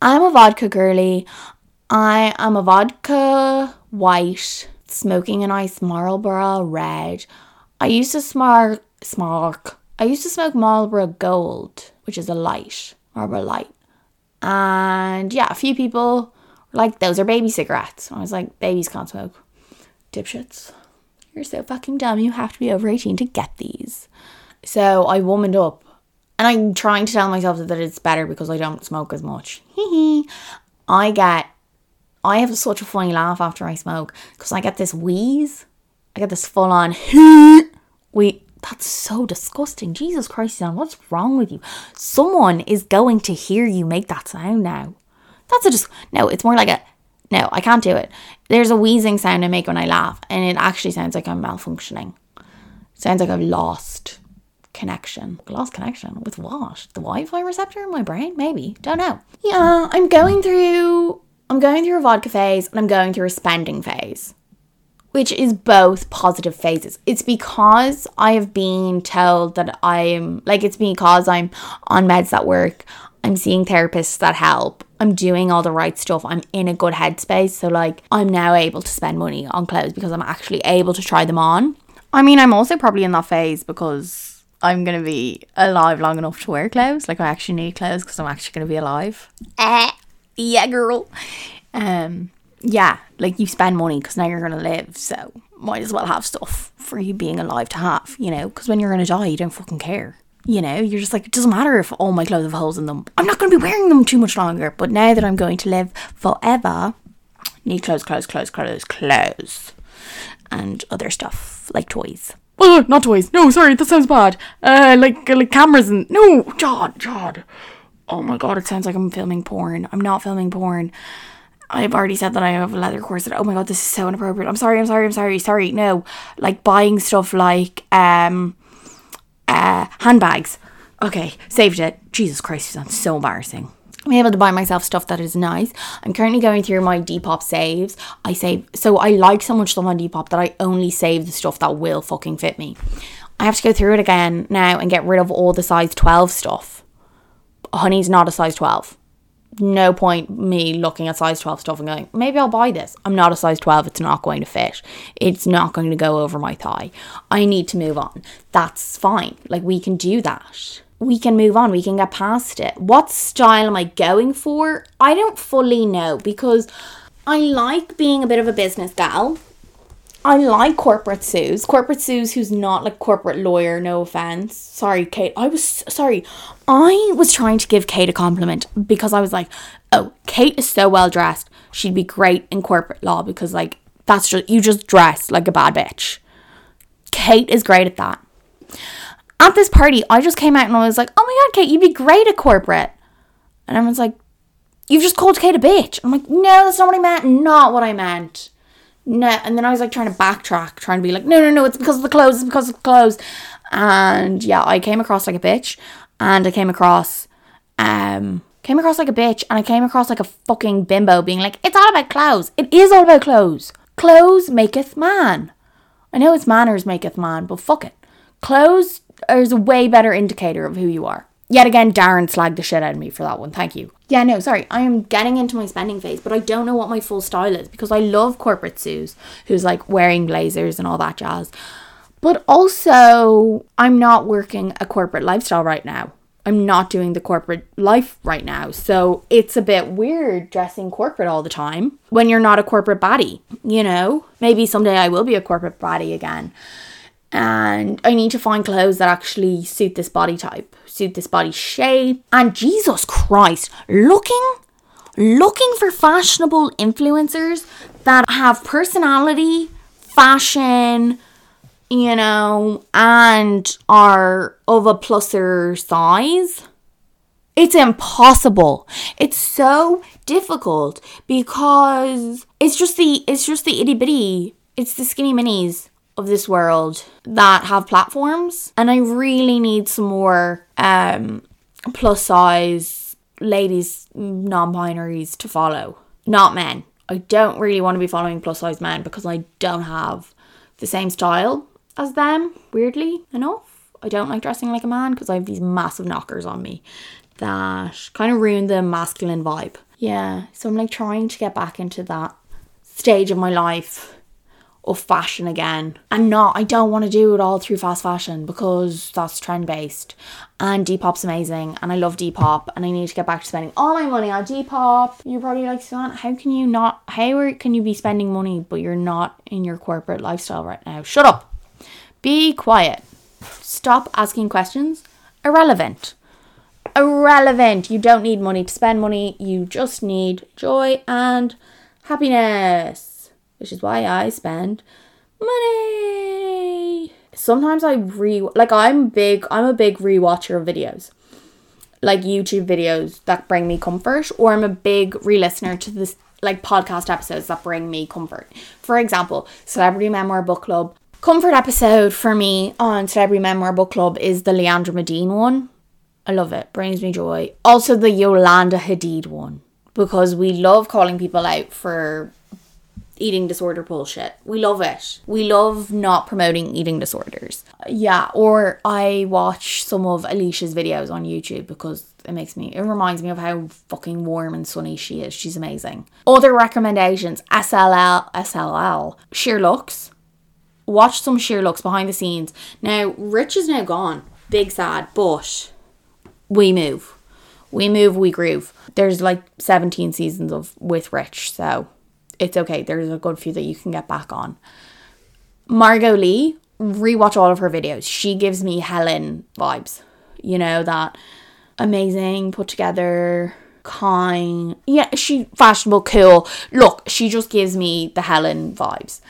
I'm a vodka girly. I am a vodka white, smoking a nice Marlboro red. I used to smoke, smoke. I used to smoke Marlboro Gold, which is a light, Marlboro Light. And yeah, a few people like, those are baby cigarettes. I was like, babies can't smoke. Dipshits. You're so fucking dumb. You have to be over 18 to get these. So I womaned up and I'm trying to tell myself that it's better because I don't smoke as much. (laughs) Hee I get, I have such a funny laugh after I smoke because I get this wheeze. I get this full on (laughs) we That's so disgusting. Jesus Christ, Suzanne, what's wrong with you? Someone is going to hear you make that sound now. That's a just no. It's more like a no. I can't do it. There's a wheezing sound I make when I laugh, and it actually sounds like I'm malfunctioning. sounds like I've lost connection. Lost connection with what? The Wi-Fi receptor in my brain? Maybe. Don't know. Yeah, I'm going through. I'm going through a vodka phase, and I'm going through a spending phase which is both positive phases. It's because I have been told that I'm like it's because I'm on meds that work. I'm seeing therapists that help. I'm doing all the right stuff. I'm in a good headspace. So like I'm now able to spend money on clothes because I'm actually able to try them on. I mean, I'm also probably in that phase because I'm going to be alive long enough to wear clothes. Like I actually need clothes because I'm actually going to be alive. Eh, yeah, girl. Um yeah, like you spend money because now you're going to live. So might as well have stuff for you being alive to have, you know, because when you're going to die, you don't fucking care. You know, you're just like, it doesn't matter if all my clothes have holes in them. I'm not going to be wearing them too much longer. But now that I'm going to live forever, need clothes, clothes, clothes, clothes, clothes, and other stuff like toys. Oh, not toys. No, sorry, that sounds bad. Uh, like like cameras and no, John, John. Oh my god, it sounds like I'm filming porn. I'm not filming porn. I've already said that I have a leather corset. Oh my god, this is so inappropriate. I'm sorry, I'm sorry, I'm sorry, sorry. No. Like buying stuff like um uh handbags. Okay, saved it. Jesus Christ, that's so embarrassing. I'm able to buy myself stuff that is nice. I'm currently going through my Depop saves. I save so I like so much stuff on Depop that I only save the stuff that will fucking fit me. I have to go through it again now and get rid of all the size 12 stuff. Honey's not a size 12 no point me looking at size 12 stuff and going, maybe I'll buy this. I'm not a size 12. It's not going to fit. It's not going to go over my thigh. I need to move on. That's fine. Like, we can do that. We can move on. We can get past it. What style am I going for? I don't fully know because I like being a bit of a business gal. I like corporate Sue's. Corporate Sue's who's not like corporate lawyer, no offense. Sorry, Kate. I was sorry. I was trying to give Kate a compliment because I was like, oh, Kate is so well dressed. She'd be great in corporate law because, like, that's just, you just dress like a bad bitch. Kate is great at that. At this party, I just came out and I was like, oh my god, Kate, you'd be great at corporate. And everyone's like, you've just called Kate a bitch. I'm like, no, that's not what I meant. Not what I meant no and then I was like trying to backtrack, trying to be like, no, no, no, it's because of the clothes, it's because of the clothes. And yeah, I came across like a bitch. And I came across um came across like a bitch and I came across like a fucking bimbo being like, it's all about clothes. It is all about clothes. Clothes maketh man. I know it's manners maketh man, but fuck it. Clothes is a way better indicator of who you are. Yet again, Darren slagged the shit out of me for that one. Thank you. Yeah, no, sorry. I am getting into my spending phase, but I don't know what my full style is because I love corporate Suze, who's like wearing blazers and all that jazz. But also, I'm not working a corporate lifestyle right now. I'm not doing the corporate life right now. So it's a bit weird dressing corporate all the time when you're not a corporate body, you know? Maybe someday I will be a corporate body again and I need to find clothes that actually suit this body type, suit this body shape. And Jesus Christ, looking looking for fashionable influencers that have personality, fashion, you know, and are of a pluser size. It's impossible. It's so difficult because it's just the it's just the itty bitty. It's the skinny minis of this world that have platforms. And I really need some more um plus size ladies non-binaries to follow. Not men. I don't really want to be following plus size men because I don't have the same style as them weirdly enough. I don't like dressing like a man because I have these massive knockers on me that kind of ruin the masculine vibe. Yeah so I'm like trying to get back into that stage of my life of fashion again. And not, I don't want to do it all through fast fashion because that's trend based. And Depop's amazing, and I love Depop, and I need to get back to spending all my money on Depop. You're probably like, Son, how can you not, how can you be spending money but you're not in your corporate lifestyle right now? Shut up. Be quiet. Stop asking questions. Irrelevant. Irrelevant. You don't need money to spend money, you just need joy and happiness which is why I spend money. sometimes I re like I'm big I'm a big rewatcher of videos. Like YouTube videos that bring me comfort, or I'm a big re-listener to this like podcast episodes that bring me comfort. For example, Celebrity Memoir Book Club. Comfort episode for me on Celebrity Memoir Book Club is the Leandra Medine one. I love it. Brings me joy. Also the Yolanda Hadid one. Because we love calling people out for eating disorder bullshit. We love it. We love not promoting eating disorders. Yeah, or I watch some of Alicia's videos on YouTube because it makes me it reminds me of how fucking warm and sunny she is. She's amazing. Other recommendations, SLL SLL, Sheer Looks. Watch some Sheer Looks behind the scenes. Now, Rich is now gone. Big sad, but we move. We move, we groove. There's like 17 seasons of with Rich, so it's okay. There's a good few that you can get back on. Margot Lee, rewatch all of her videos. She gives me Helen vibes. You know, that amazing, put together, kind. Yeah, she fashionable, cool. Look, she just gives me the Helen vibes.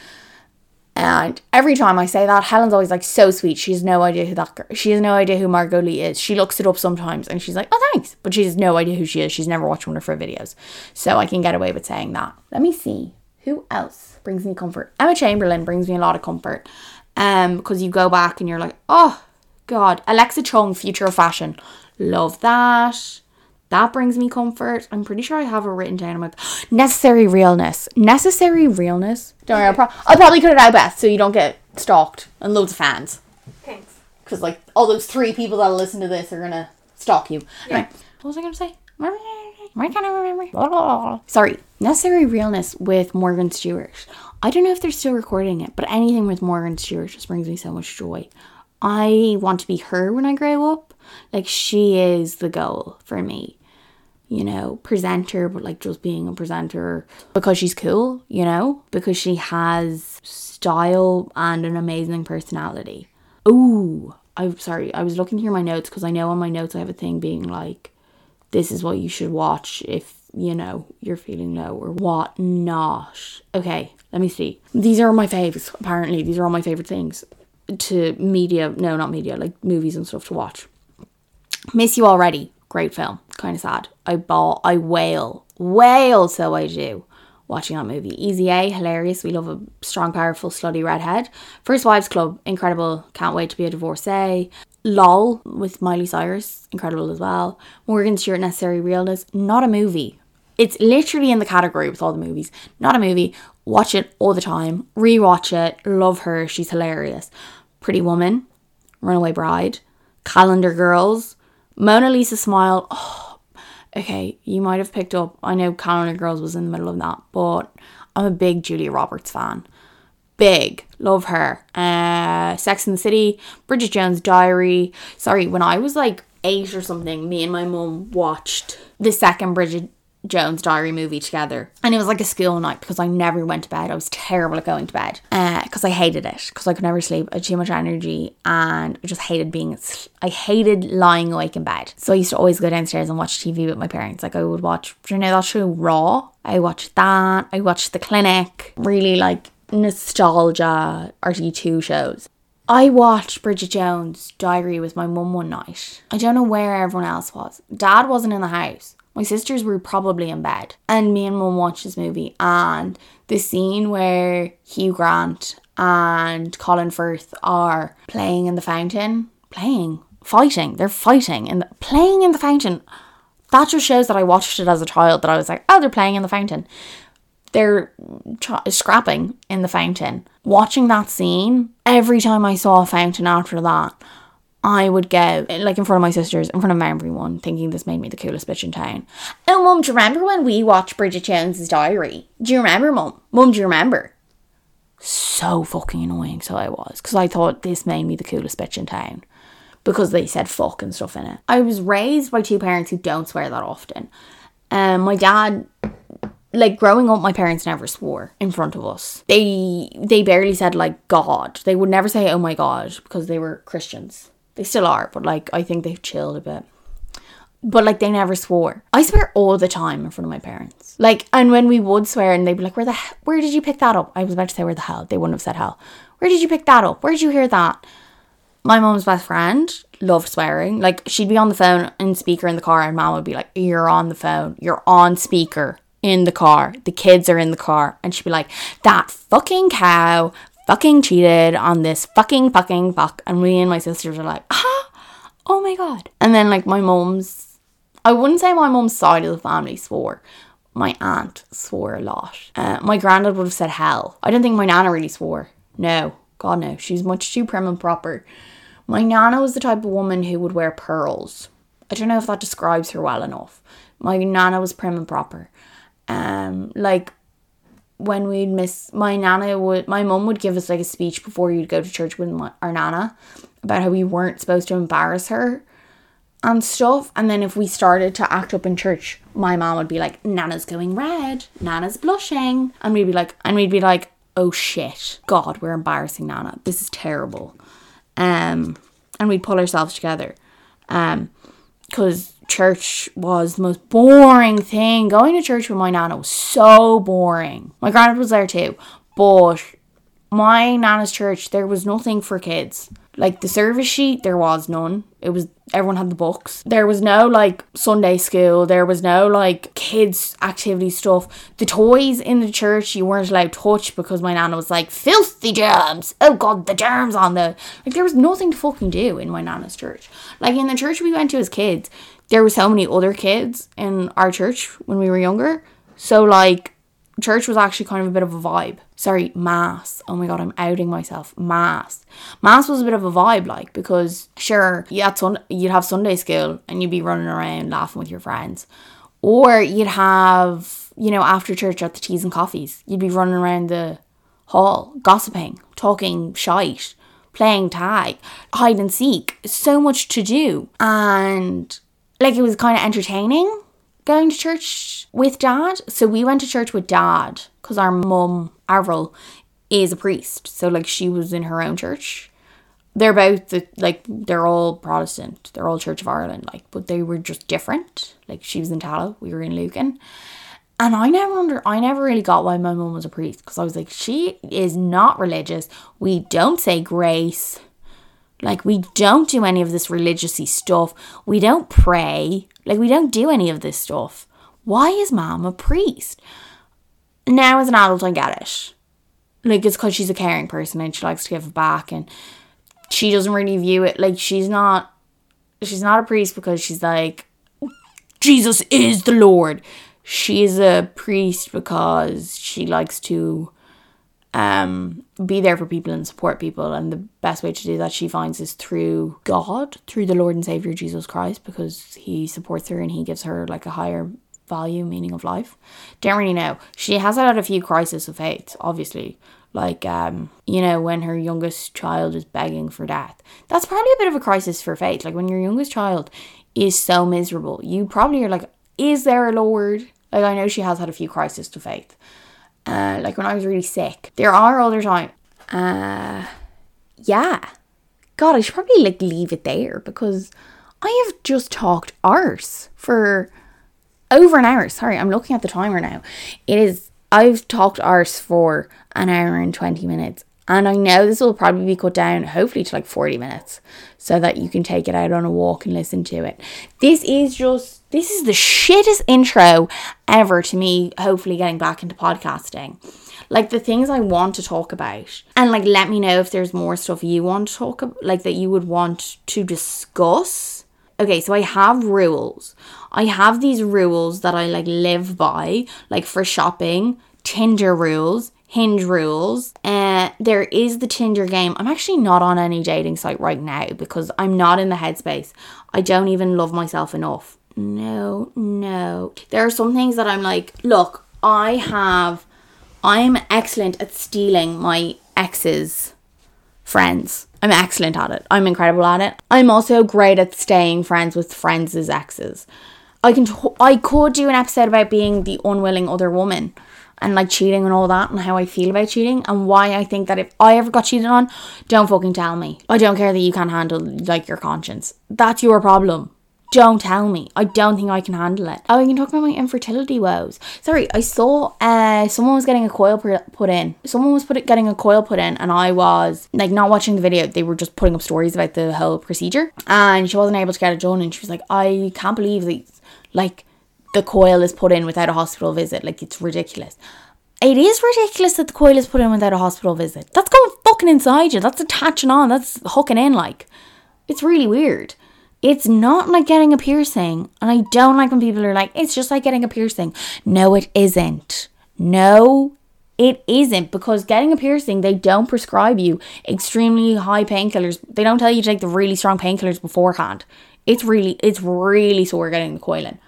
And every time I say that, Helen's always like so sweet. She has no idea who that girl. She has no idea who Margot Lee is. She looks it up sometimes and she's like, "Oh, thanks," but she has no idea who she is. She's never watched one of her videos, so I can get away with saying that. Let me see who else brings me comfort. Emma Chamberlain brings me a lot of comfort, um, because you go back and you're like, "Oh, God." Alexa Chung, Future of Fashion, love that. That brings me comfort. I'm pretty sure I have it written down. I'm like, necessary realness. Necessary realness. Don't worry, I'll, pro- I'll probably cut it out best so you don't get stalked and loads of fans. Thanks. Because, like, all those three people that'll listen to this are to stalk you. Anyway, what was I to say? Why can't I remember? Sorry. Necessary realness with Morgan Stewart. I don't know if they're still recording it, but anything with Morgan Stewart just brings me so much joy. I want to be her when I grow up. Like, she is the goal for me you know, presenter, but like just being a presenter because she's cool, you know, because she has style and an amazing personality. Ooh, I'm sorry, I was looking through my notes because I know on my notes I have a thing being like, this is what you should watch if, you know, you're feeling low or what not. Okay, let me see. These are my faves, apparently. These are all my favorite things to media, no, not media, like movies and stuff to watch. Miss You Already great film. Kind of sad. I bought, I wail, wail, so I do. Watching that movie. Easy A, hilarious. We love a strong, powerful, slutty redhead. First Wives Club, incredible. Can't wait to be a divorcee. LOL with Miley Cyrus, incredible as well. Morgan Stewart, Necessary Realness, not a movie. It's literally in the category with all the movies. Not a movie. Watch it all the time. Rewatch it. Love her. She's hilarious. Pretty Woman, Runaway Bride, Calendar Girls, Mona Lisa Smile. Oh, okay, you might have picked up. I know Calendar Girls was in the middle of that, but I'm a big Julia Roberts fan. Big. Love her. Uh, Sex in the City, Bridget Jones' Diary. Sorry, when I was like eight or something, me and my mum watched the second Bridget Jones Diary movie together. And it was like a school night because I never went to bed. I was terrible at going to bed because uh, I hated it because I could never sleep. I had too much energy and I just hated being, I hated lying awake in bed. So I used to always go downstairs and watch TV with my parents. Like I would watch, you know that show Raw? I watched that. I watched The Clinic. Really like nostalgia RTÉ2 shows. I watched Bridget Jones' Diary with my mum one night. I don't know where everyone else was. Dad wasn't in the house. My sisters were probably in bed, and me and mum watched this movie. And the scene where Hugh Grant and Colin Firth are playing in the fountain, playing, fighting, they're fighting and the, playing in the fountain. That just shows that I watched it as a child. That I was like, oh, they're playing in the fountain. They're scrapping in the fountain. Watching that scene, every time I saw a fountain after that, I would go like in front of my sisters, in front of everyone, thinking this made me the coolest bitch in town. Oh, mum, do you remember when we watched Bridget Jones's Diary? Do you remember, mum? Mum, do you remember? So fucking annoying, so I was, because I thought this made me the coolest bitch in town because they said fuck and stuff in it. I was raised by two parents who don't swear that often. Um, my dad like growing up my parents never swore in front of us they they barely said like god they would never say oh my god because they were christians they still are, but like I think they've chilled a bit. but like they never swore. I swear all the time in front of my parents. Like, and when we would swear, and they'd be like, "Where the he- where did you pick that up?" I was about to say where the hell. They wouldn't have said hell. Where did you pick that up? Where did you hear that? My mom's best friend loved swearing. Like she'd be on the phone and speaker in the car, and mom would be like, "You're on the phone. You're on speaker in the car. The kids are in the car," and she'd be like, "That fucking cow." Fucking cheated on this fucking fucking fuck, and me and my sisters are like, ah, oh my god. And then like my mom's I wouldn't say my mom's side of the family swore. My aunt swore a lot. Uh, my granddad would have said hell. I don't think my nana really swore. No, God no. She's much too prim and proper. My nana was the type of woman who would wear pearls. I don't know if that describes her well enough. My nana was prim and proper. Um, like when we'd miss my nana would my mom would give us like a speech before you'd go to church with our nana about how we weren't supposed to embarrass her and stuff. And then if we started to act up in church, my mom would be like, Nana's going red, Nana's blushing. And we'd be like and we'd be like, oh shit, God, we're embarrassing Nana. This is terrible. Um and we'd pull ourselves together. Um because church was the most boring thing. Going to church with my nana was so boring. My granddad was there too, but my nana's church there was nothing for kids. Like the service sheet, there was none. It was everyone had the books. There was no like Sunday school. There was no like kids activity stuff. The toys in the church you weren't allowed to touch because my nana was like filthy germs. Oh god, the germs on the like. There was nothing to fucking do in my nana's church. Like in the church we went to as kids, there were so many other kids in our church when we were younger. So like church was actually kind of a bit of a vibe. Sorry, mass. Oh my god, I'm outing myself. Mass. Mass was a bit of a vibe, like because sure, had sun- you'd have Sunday school and you'd be running around laughing with your friends, or you'd have you know after church at the teas and coffees, you'd be running around the hall gossiping, talking shite, playing tag, hide and seek. So much to do, and like it was kind of entertaining going to church with dad. So we went to church with dad because our mum, Avril, is a priest. So like she was in her own church. They're both the like they're all Protestant. They're all Church of Ireland, like, but they were just different. Like she was in Tallaght, we were in Lucan. And I never under I never really got why my mum was a priest because I was like, she is not religious. We don't say grace. Like we don't do any of this religiousy stuff. We don't pray. Like we don't do any of this stuff. Why is mom a priest? Now as an adult I get it. Like it's because she's a caring person and she likes to give back and she doesn't really view it like she's not she's not a priest because she's like Jesus is the Lord. She's a priest because she likes to um, be there for people and support people. And the best way to do that, she finds, is through God, through the Lord and Savior Jesus Christ, because He supports her and He gives her like a higher value, meaning of life. Don't really know. She has had a few crises of faith, obviously. Like, um, you know, when her youngest child is begging for death. That's probably a bit of a crisis for faith. Like, when your youngest child is so miserable, you probably are like, is there a Lord? Like, I know she has had a few crises to faith. Uh, like when I was really sick. There are other times. Uh, yeah. God, I should probably like leave it there because I have just talked arse for over an hour. Sorry, I'm looking at the timer now. It is. I've talked arse for an hour and twenty minutes, and I know this will probably be cut down, hopefully to like forty minutes, so that you can take it out on a walk and listen to it. This is just this is the shittest intro ever to me, hopefully getting back into podcasting. Like the things I want to talk about. And like let me know if there's more stuff you want to talk about, like that you would want to discuss. Okay, so I have rules. I have these rules that I like live by, like for shopping, Tinder rules, Hinge rules. Uh, there is the Tinder game. I'm actually not on any dating site right now because I'm not in the headspace. I don't even love myself enough no, no. There are some things that I'm like, look, I have, I'm excellent at stealing my ex's friends. I'm excellent at it. I'm incredible at it. I'm also great at staying friends with friends' exes. I can, t- I could do an episode about being the unwilling other woman and like cheating and all that and how I feel about cheating and why I think that if I ever got cheated on, don't fucking tell me. I don't care that you can't handle like your conscience. That's your problem. don't tell me. I don't think I can handle it. Oh, I can talk about my infertility woes. Sorry, I saw uh someone was getting a coil put in. Someone was put getting a coil put in, and I was like not watching the video. They were just putting up stories about the whole procedure, and she wasn't able to get it done. And she was like, I can't believe that like the coil is put in without a hospital visit. Like it's ridiculous. It is ridiculous that the coil is put in without a hospital visit. That's going fucking inside you. That's attaching on. That's hooking in. Like, it's really weird. It's not like getting a piercing. And I don't like when people are like, it's just like getting a piercing. No, it isn't. No, it isn't because getting a piercing, they don't prescribe you extremely high painkillers. They don't tell you to take the really strong painkillers beforehand. It's really, it's really sore getting the coil in.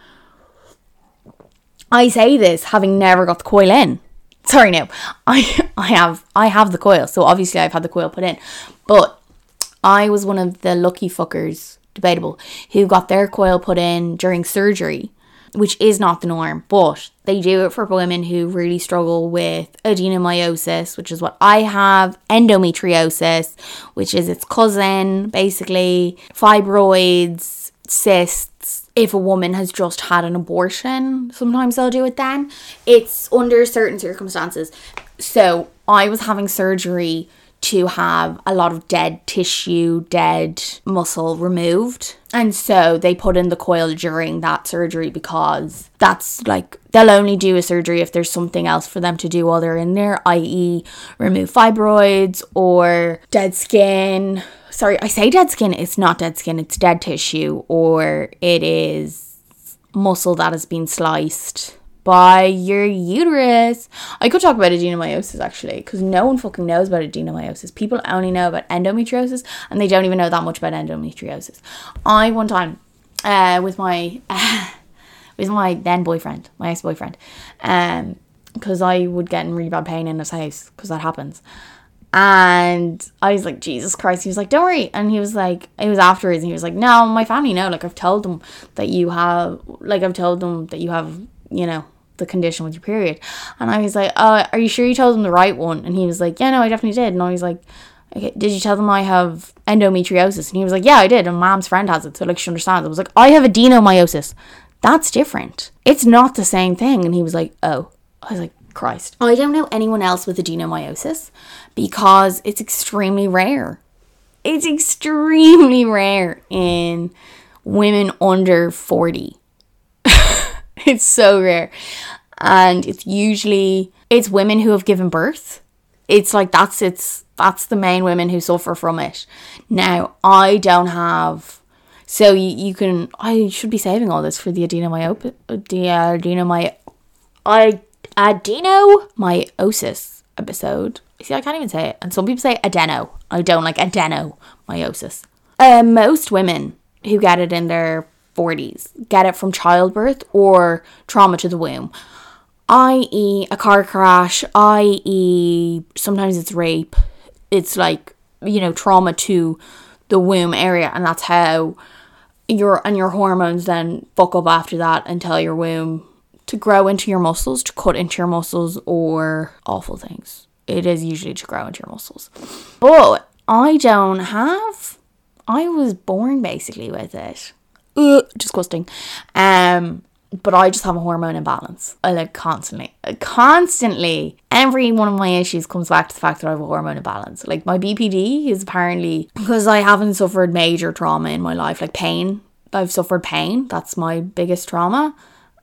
I say this having never got the coil in. Sorry, no, (laughs) I I have I have the coil, so obviously I've had the coil put in, but I was one of the lucky fuckers debatable, who got their coil put in during surgery, which is not the norm, but they do it for women who really struggle with adenomyosis, which is what I have, endometriosis, which is its cousin, basically, fibroids, cysts. If a woman has just had an abortion, sometimes they'll do it then. It's under certain circumstances. So I was having surgery to have a lot of dead tissue, dead muscle removed. And so they put in the coil during that surgery because that's like they'll only do a surgery if there's something else for them to do while they're in there, i.e., remove fibroids or dead skin. Sorry, I say dead skin, it's not dead skin, it's dead tissue, or it is muscle that has been sliced by your uterus. I could talk about adenomyosis actually, because no one fucking knows about adenomyosis. People only know about endometriosis, and they don't even know that much about endometriosis. I one time, uh, with my uh, (laughs) with my then boyfriend, my ex boyfriend, um, because I would get in really bad pain in his house because that happens. And I was like, Jesus Christ. He was like, don't worry. And he was like, it was afterwards. And he was like, no, my family know. Like, I've told them that you have, like, I've told them that you have, you know, the condition with your period. And I was like, oh, are you sure you told them the right one? And he was like, yeah, no, I definitely did. And I was like, okay, did you tell them I have endometriosis? And he was like, yeah, I did. And mom's friend has it. So like she understands. I was like, I have adenomyosis. That's different. It's not the same thing. And he was like, oh. I was like, Christ. I don't know anyone else with adenomyosis because it's extremely rare. It's extremely rare in women under 40 (laughs) it's so rare. And it's usually it's women who have given birth. It's like that's it's that's the main women who suffer from it. Now, I don't have so you, you can I should be saving all this for the adenomyosis the adenomyo I adenomyosis episode. See, I can't even say it. And some people say adeno. I don't like adenomyosis. Uh, most women who get it in their 40s get it from childbirth or trauma to the womb, i.e., a car crash, i.e., sometimes it's rape. It's like, you know, trauma to the womb area, and that's how your and your hormones then fuck up after that and tell your womb to grow into your muscles, to cut into your muscles, or awful things. It is usually to grow into your muscles. But I don't have. I was born basically with it uh, disgusting. Um, but I just have a hormone imbalance. I like constantly, constantly. Every one of my issues comes back to the fact that I have a hormone imbalance. Like my BPD is apparently because I haven't suffered major trauma in my life, like pain. I've suffered pain. That's my biggest trauma.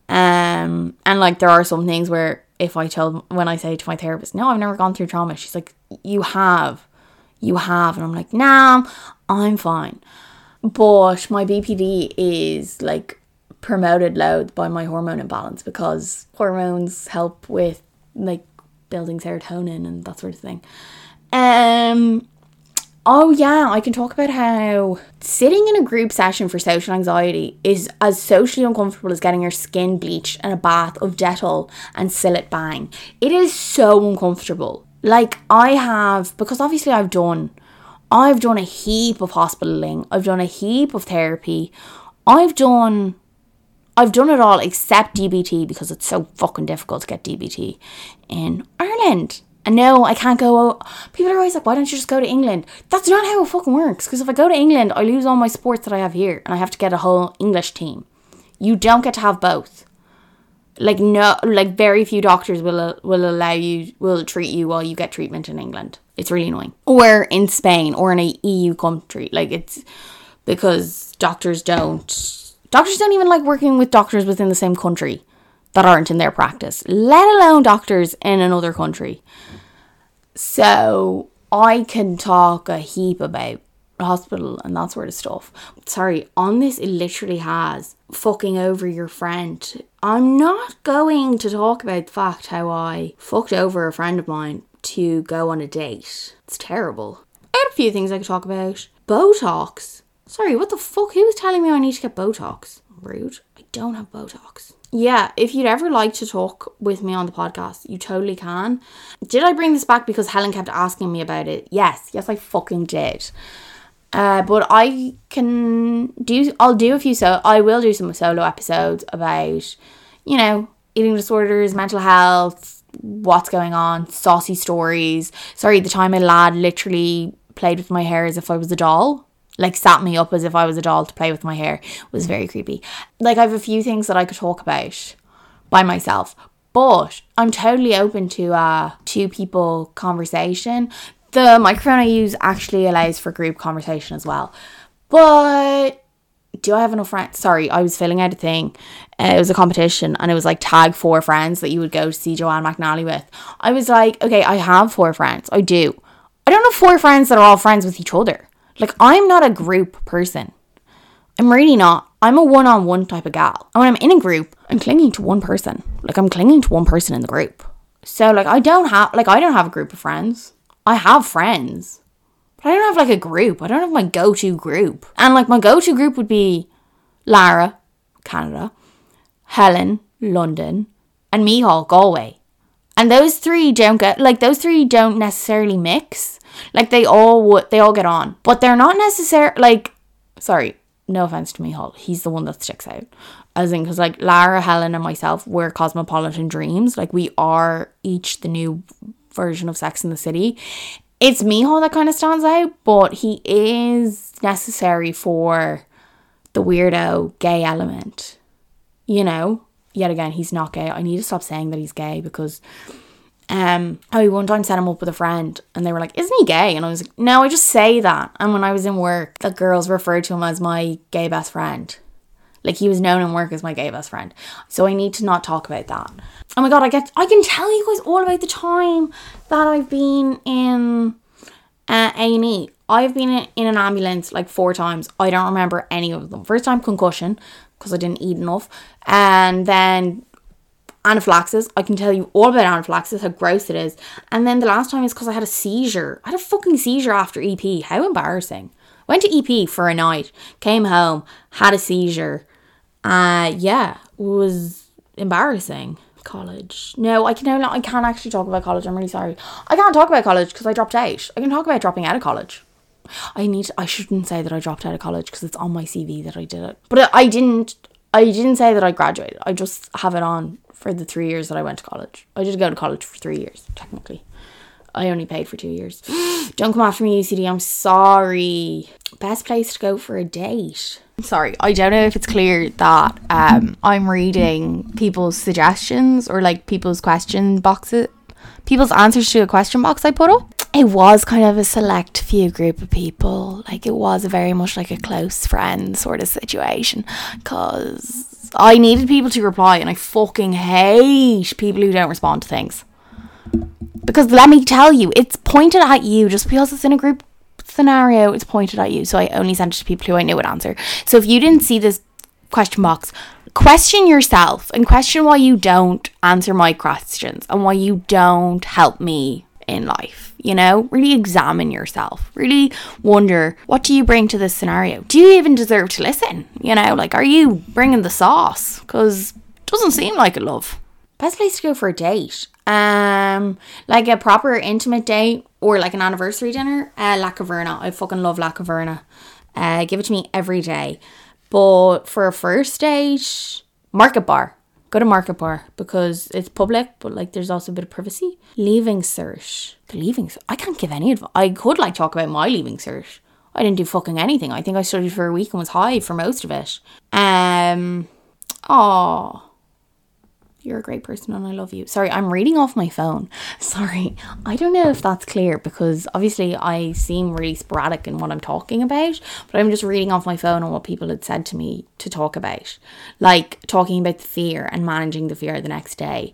Um, and like there are some things where if I tell when I say to my therapist, no, I've never gone through trauma, she's like, you have, you have, and I'm like, nah, I'm fine. But my BPD is like promoted loud by my hormone imbalance because hormones help with like building serotonin and that sort of thing. Um oh yeah, I can talk about how sitting in a group session for social anxiety is as socially uncomfortable as getting your skin bleached in a bath of Dettol and Cillit Bang. It is so uncomfortable. Like I have because obviously I've done I've done a heap of hospitaling. I've done a heap of therapy. I've done I've done it all except DBT because it's so fucking difficult to get DBT in Ireland. And no, I can't go. People are always like, why don't you just go to England? That's not how it fucking works. Because if I go to England, I lose all my sports that I have here and I have to get a whole English team. You don't get to have both. Like no, like very few doctors will uh, will allow you will treat you while you get treatment in England. It's really annoying. Or in Spain or in a EU country. Like it's because doctors don't doctors don't even like working with doctors within the same country that aren't in their practice, let alone doctors in another country. So I can talk a heap about hospital and that sort of stuff. Sorry, on this it literally has fucking over your friend. I'm not going to talk about the fact how I fucked over a friend of mine to go on a date. It's terrible. I had a few things I could talk about. Botox. Sorry, what the fuck? Who was telling me I need to get Botox? Rude. I don't have Botox. Yeah, if you'd ever like to talk with me on the podcast, you totally can. Did I bring this back because Helen kept asking me about it? Yes, yes, I fucking did. Uh, but I can do. I'll do a few. So I will do some solo episodes about, you know, eating disorders, mental health, what's going on, saucy stories. Sorry, the time a lad literally played with my hair as if I was a doll. Like sat me up as if I was a doll to play with my hair was very creepy. Like I have a few things that I could talk about by myself, but I'm totally open to a two people conversation the microphone I use actually allows for group conversation as well. But do I have enough friends? Sorry, I was filling out a thing. Uh, it was a competition and it was like tag four friends that you would go to see Joanne McNally with. I was like, okay, I have four friends. I do. I don't have four friends that are all friends with each other. Like, I'm not a group person. I'm really not. I'm a one on one type of gal. And when I'm in a group, I'm clinging to one person. Like, I'm clinging to one person in the group. So, like, I don't have, like, I don't have a group of friends. I have friends, but I don't have like a group. I don't have my go to group. And like my go to group would be Lara, Canada, Helen, London, and Mihal, Galway. And those three don't get like those three don't necessarily mix. Like they all would they all get on. But they're not necessarily like sorry, no offense to Mihal. He's the one that sticks out. As in, because like Lara, Helen, and myself, we're cosmopolitan dreams. Like we are each the new version of Sex in the City. It's Mihal that kind of stands out, but he is necessary for the weirdo gay element. You know, yet again, he's not gay. I need to stop saying that he's gay because um I one time set him up with a friend and they were like, Isn't he gay? And I was like, No, I just say that. And when I was in work, the girls referred to him as my gay best friend. Like he was known in work as my gay best friend. So I need to not talk about that. Oh my god, I get I can tell you guys all about the time that I've been in uh, A&E. I've been in an ambulance like four times. I don't remember any of them. First time concussion because I didn't eat enough. And then anaphylaxis. I can tell you all about anaphylaxis, how gross it is. And then the last time is because I had a seizure. I had a fucking seizure after EP. How embarrassing. Went to EP for a night, came home, had a seizure, uh, yeah, was embarrassing. College. No, I can no, I can't actually talk about college. I'm really sorry. I can't talk about college because I dropped out. I can talk about dropping out of college. I need. I shouldn't say that I dropped out of college because it's on my CV that I did it. But I didn't. I didn't say that I graduated. I just have it on for the three years that I went to college. I did go to college for three years, technically. I only paid for two years. (gasps) Don't come after me, UCD. I'm sorry. Best place to go for a date. Sorry, I don't know if it's clear that um, I'm reading people's suggestions or like people's question boxes, people's answers to a question box I put up. It was kind of a select few group of people. Like it was very much like a close friend sort of situation because I needed people to reply and I fucking hate people who don't respond to things. Because let me tell you, it's pointed at you just because it's in a group scenario, it's pointed at you. So I only sent it to people who I knew would answer. So if you didn't see this question box, question yourself and question why you don't answer my questions and why you don't help me in life. You know, really examine yourself. Really wonder what do you bring to this scenario? Do you even deserve to listen? You know, like are you bringing the sauce? Because it doesn't seem like a love. Best place to go for a date um, like a proper intimate date or like an anniversary dinner, uh, La Caverna. I fucking love La Caverna. Uh, give it to me every day. But for a first date, Market Bar. Go to Market Bar because it's public, but like there's also a bit of privacy. Leaving cert. The leaving cert. I can't give any advice. I could like talk about my leaving cert. I didn't do fucking anything. I think I studied for a week and was high for most of it. Um, oh, you're a great person and I love you. Sorry, I'm reading off my phone. (laughs) Sorry. I don't know if that's clear because obviously I seem really sporadic in what I'm talking about, but I'm just reading off my phone on what people had said to me to talk about. Like talking about the fear and managing the fear the next day.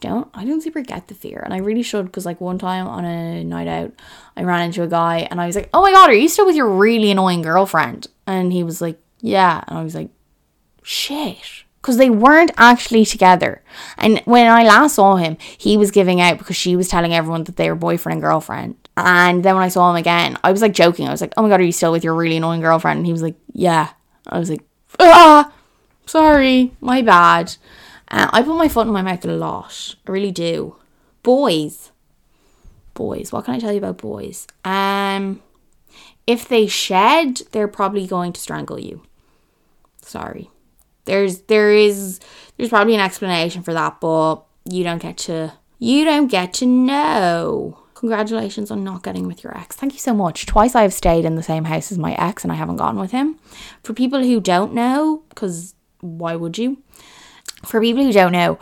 Don't I don't super get the fear, and I really should because like one time on a night out, I ran into a guy and I was like, "Oh my god, are you still with your really annoying girlfriend?" And he was like, "Yeah," and I was like, "Shit." Because they weren't actually together. And when I last saw him, he was giving out because she was telling everyone that they were boyfriend and girlfriend. And then when I saw him again, I was like joking. I was like, "Oh my god, are you still with your really annoying girlfriend?" And he was like, "Yeah." I was like, "Ah, sorry, my bad." Uh, I put my foot in my mouth a lot. I really do. Boys, boys. What can I tell you about boys? Um, if they shed, they're probably going to strangle you. Sorry. There's there is there's probably an explanation for that, but you don't get to you don't get to know. Congratulations on not getting with your ex. Thank you so much. Twice I've stayed in the same house as my ex and I haven't gotten with him. For people who don't know, because why would you? For people who don't know,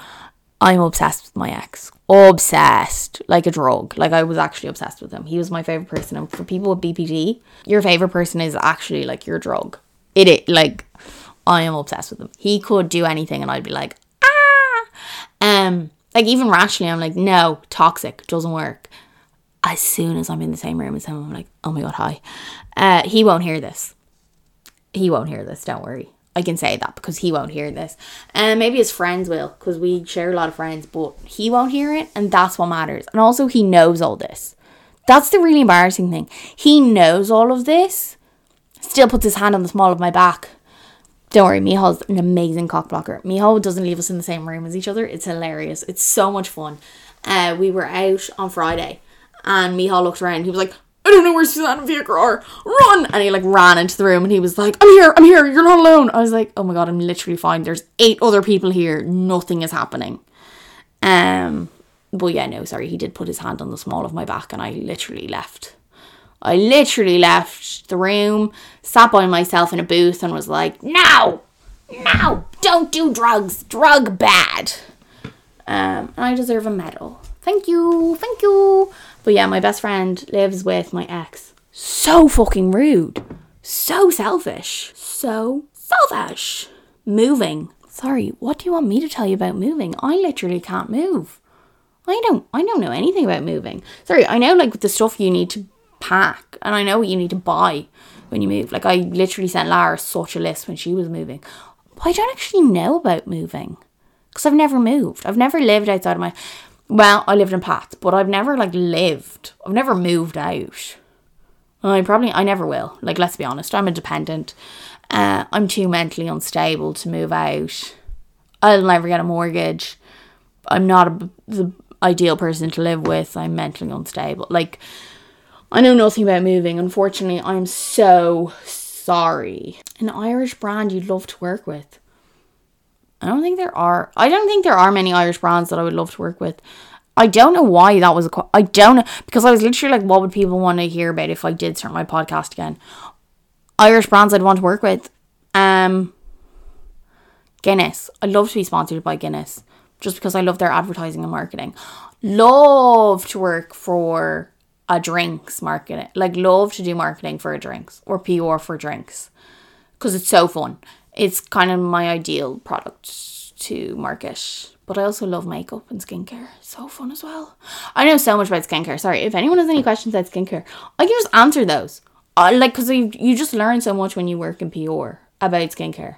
I'm obsessed with my ex. Obsessed. Like a drug. Like I was actually obsessed with him. He was my favorite person. And for people with BPD, your favorite person is actually like your drug. It, it like I am obsessed with him. He could do anything and I'd be like, ah. Um, like even rationally, I'm like, no, toxic, doesn't work. As soon as I'm in the same room as him, I'm like, oh my god, hi. Uh, he won't hear this. He won't hear this. Don't worry. I can say that because he won't hear this. And uh, maybe his friends will because we share a lot of friends, but he won't hear it, and that's what matters. And also, he knows all this. That's the really embarrassing thing. He knows all of this, still puts his hand on the small of my back don't worry, Mihal's an amazing cock blocker. Mihal doesn't leave us in the same room as each other. It's hilarious. It's so much fun. Uh, we were out on Friday and Mihal looked around. He was like, I don't know where Suzanne and Fiachra are. Run! And he like ran into the room and he was like, I'm here, I'm here, you're not alone. I was like, oh my god, I'm literally fine. There's eight other people here. Nothing is happening. Um, but yeah, no, sorry. He did put his hand on the small of my back and I literally left. I literally left the room, sat by myself in a booth, and was like, no, no, don't do drugs. Drug bad. Um, and I deserve a medal. Thank you, thank you. But yeah, my best friend lives with my ex. So fucking rude. So selfish. So selfish. Moving. Sorry, what do you want me to tell you about moving? I literally can't move. I don't I don't know anything about moving. Sorry, I know like the stuff you need to pack and I know what you need to buy when you move. Like I literally sent Lara such a list when she was moving. I don't actually know about moving because I've never moved. I've never lived outside of my. Well, I lived in Pats, but I've never like lived. I've never moved out. I probably I never will. Like let's be honest, I'm independent. Uh, I'm too mentally unstable to move out. I'll never get a mortgage. I'm not a, the ideal person to live with. I'm mentally unstable. Like I know nothing about moving. Unfortunately, I'm so sorry. An Irish brand you'd love to work with. I don't think there are. I don't think there are many Irish brands that I would love to work with. I don't know why that was a. I don't know because I was literally like, what would people want to hear about if I did start my podcast again? Irish brands I'd want to work with. Um, Guinness. I'd love to be sponsored by Guinness just because I love their advertising and marketing. Love to work for a drinks marketing, like love to do marketing for drinks or PR for drinks because it's so fun. It's kind of my ideal product to market. But I also love makeup and skincare. So fun as well. I know so much about skincare. Sorry, if anyone has any questions about skincare, I can just answer those. I, like, because you, you just learn so much when you work in PR about skincare.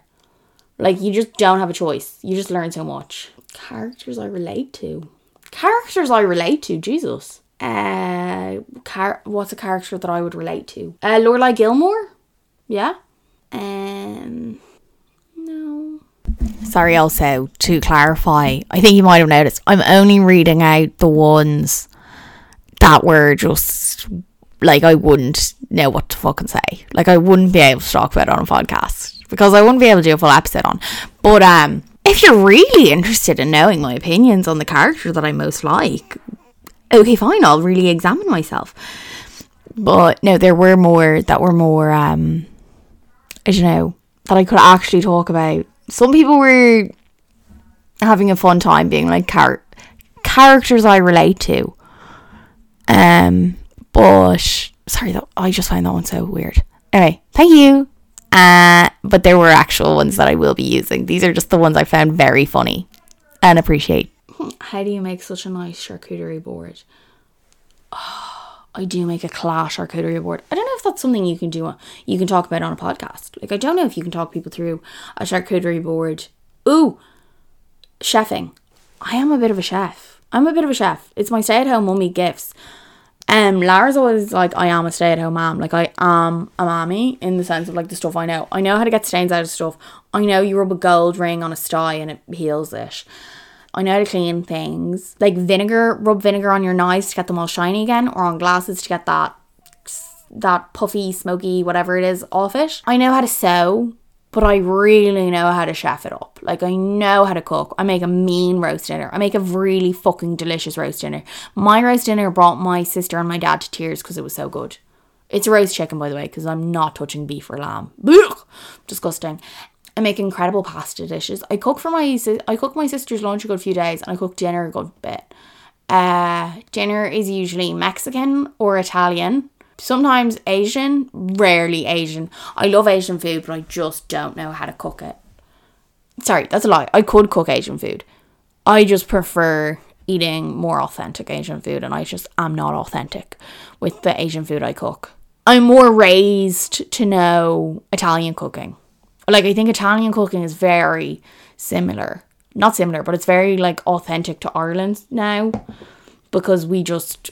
Like, you just don't have a choice. You just learn so much. Characters I relate to. Characters I relate to, Jesus uh, car- what's a character that I would relate to? Uh, Lorelai Gilmore? Yeah. Um, no. Sorry, also to clarify, I think you might have noticed I'm only reading out the ones that were just like I wouldn't know what to fucking say. Like I wouldn't be able to talk about it on a podcast because I wouldn't be able to do a full episode on. But um, if you're really interested in knowing my opinions on the character that I most like, okay, fine, I'll really examine myself. But no, there were more that were more, um, I don't know, that I could actually talk about. Some people were having a fun time being like char- characters I relate to. Um, but sorry, that I just find that one so weird. Anyway, thank you. Uh, but there were actual ones that I will be using. These are just the ones I found very funny and appreciate. How do you make such a nice charcuterie board? Oh, I do make a class charcuterie board. I don't know if that's something you can do. You can talk about on a podcast. Like I don't know if you can talk people through a charcuterie board. Ooh, chefing. I am a bit of a chef. I'm a bit of a chef. It's my stay-at-home mummy gifts. Um, Lara's always like, I am a stay at home mom. Like, I am a mommy in the sense of like the stuff I know. I know how to get stains out of stuff. I know you rub a gold ring on a sty and it heals it. I know how to clean things. Like vinegar, rub vinegar on your knives to get them all shiny again, or on glasses to get that that puffy, smoky, whatever it is off it. I know how to sew but I really know how to chef it up. Like I know how to cook. I make a mean roast dinner. I make a really fucking delicious roast dinner. My roast dinner brought my sister and my dad to tears because it was so good. It's a roast chicken, by the way, because I'm not touching beef or lamb. Ugh, disgusting. I make incredible pasta dishes. I cook for my I cook my sister's lunch a good few days, and I cook dinner a good bit. Uh, dinner is usually Mexican or Italian sometimes Asian, rarely Asian. I love Asian food, but I just don't know how to cook it. Sorry, that's a lie. I could cook Asian food. I just prefer eating more authentic Asian food, and I just am not authentic with the Asian food I cook. I'm more raised to know Italian cooking. Like, I think Italian cooking is very similar. Not similar, but it's very like authentic to Ireland now because we just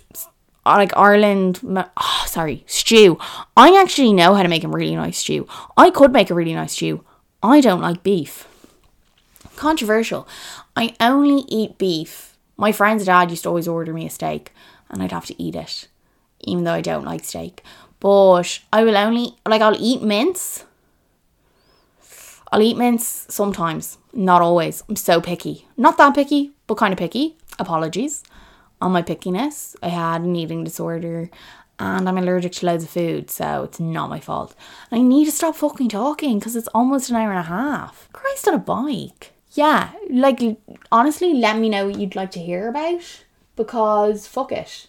like Ireland, oh, sorry, stew. I actually know how to make a really nice stew. I could make a really nice stew. I don't like beef. Controversial. I only eat beef. My friend's dad used to always order me a steak and I'd have to eat it, even though I don't like steak. But I will only, like, I'll eat mince. I'll eat mince sometimes, not always. I'm so picky. Not that picky, but kind of picky. Apologies on my pickiness. I had an eating disorder and I'm allergic to loads of food, so it's not my fault. I need to stop fucking talking because it's almost an hour and a half. Christ on a bike. Yeah, like honestly, let me know what you'd like to hear about because fuck it.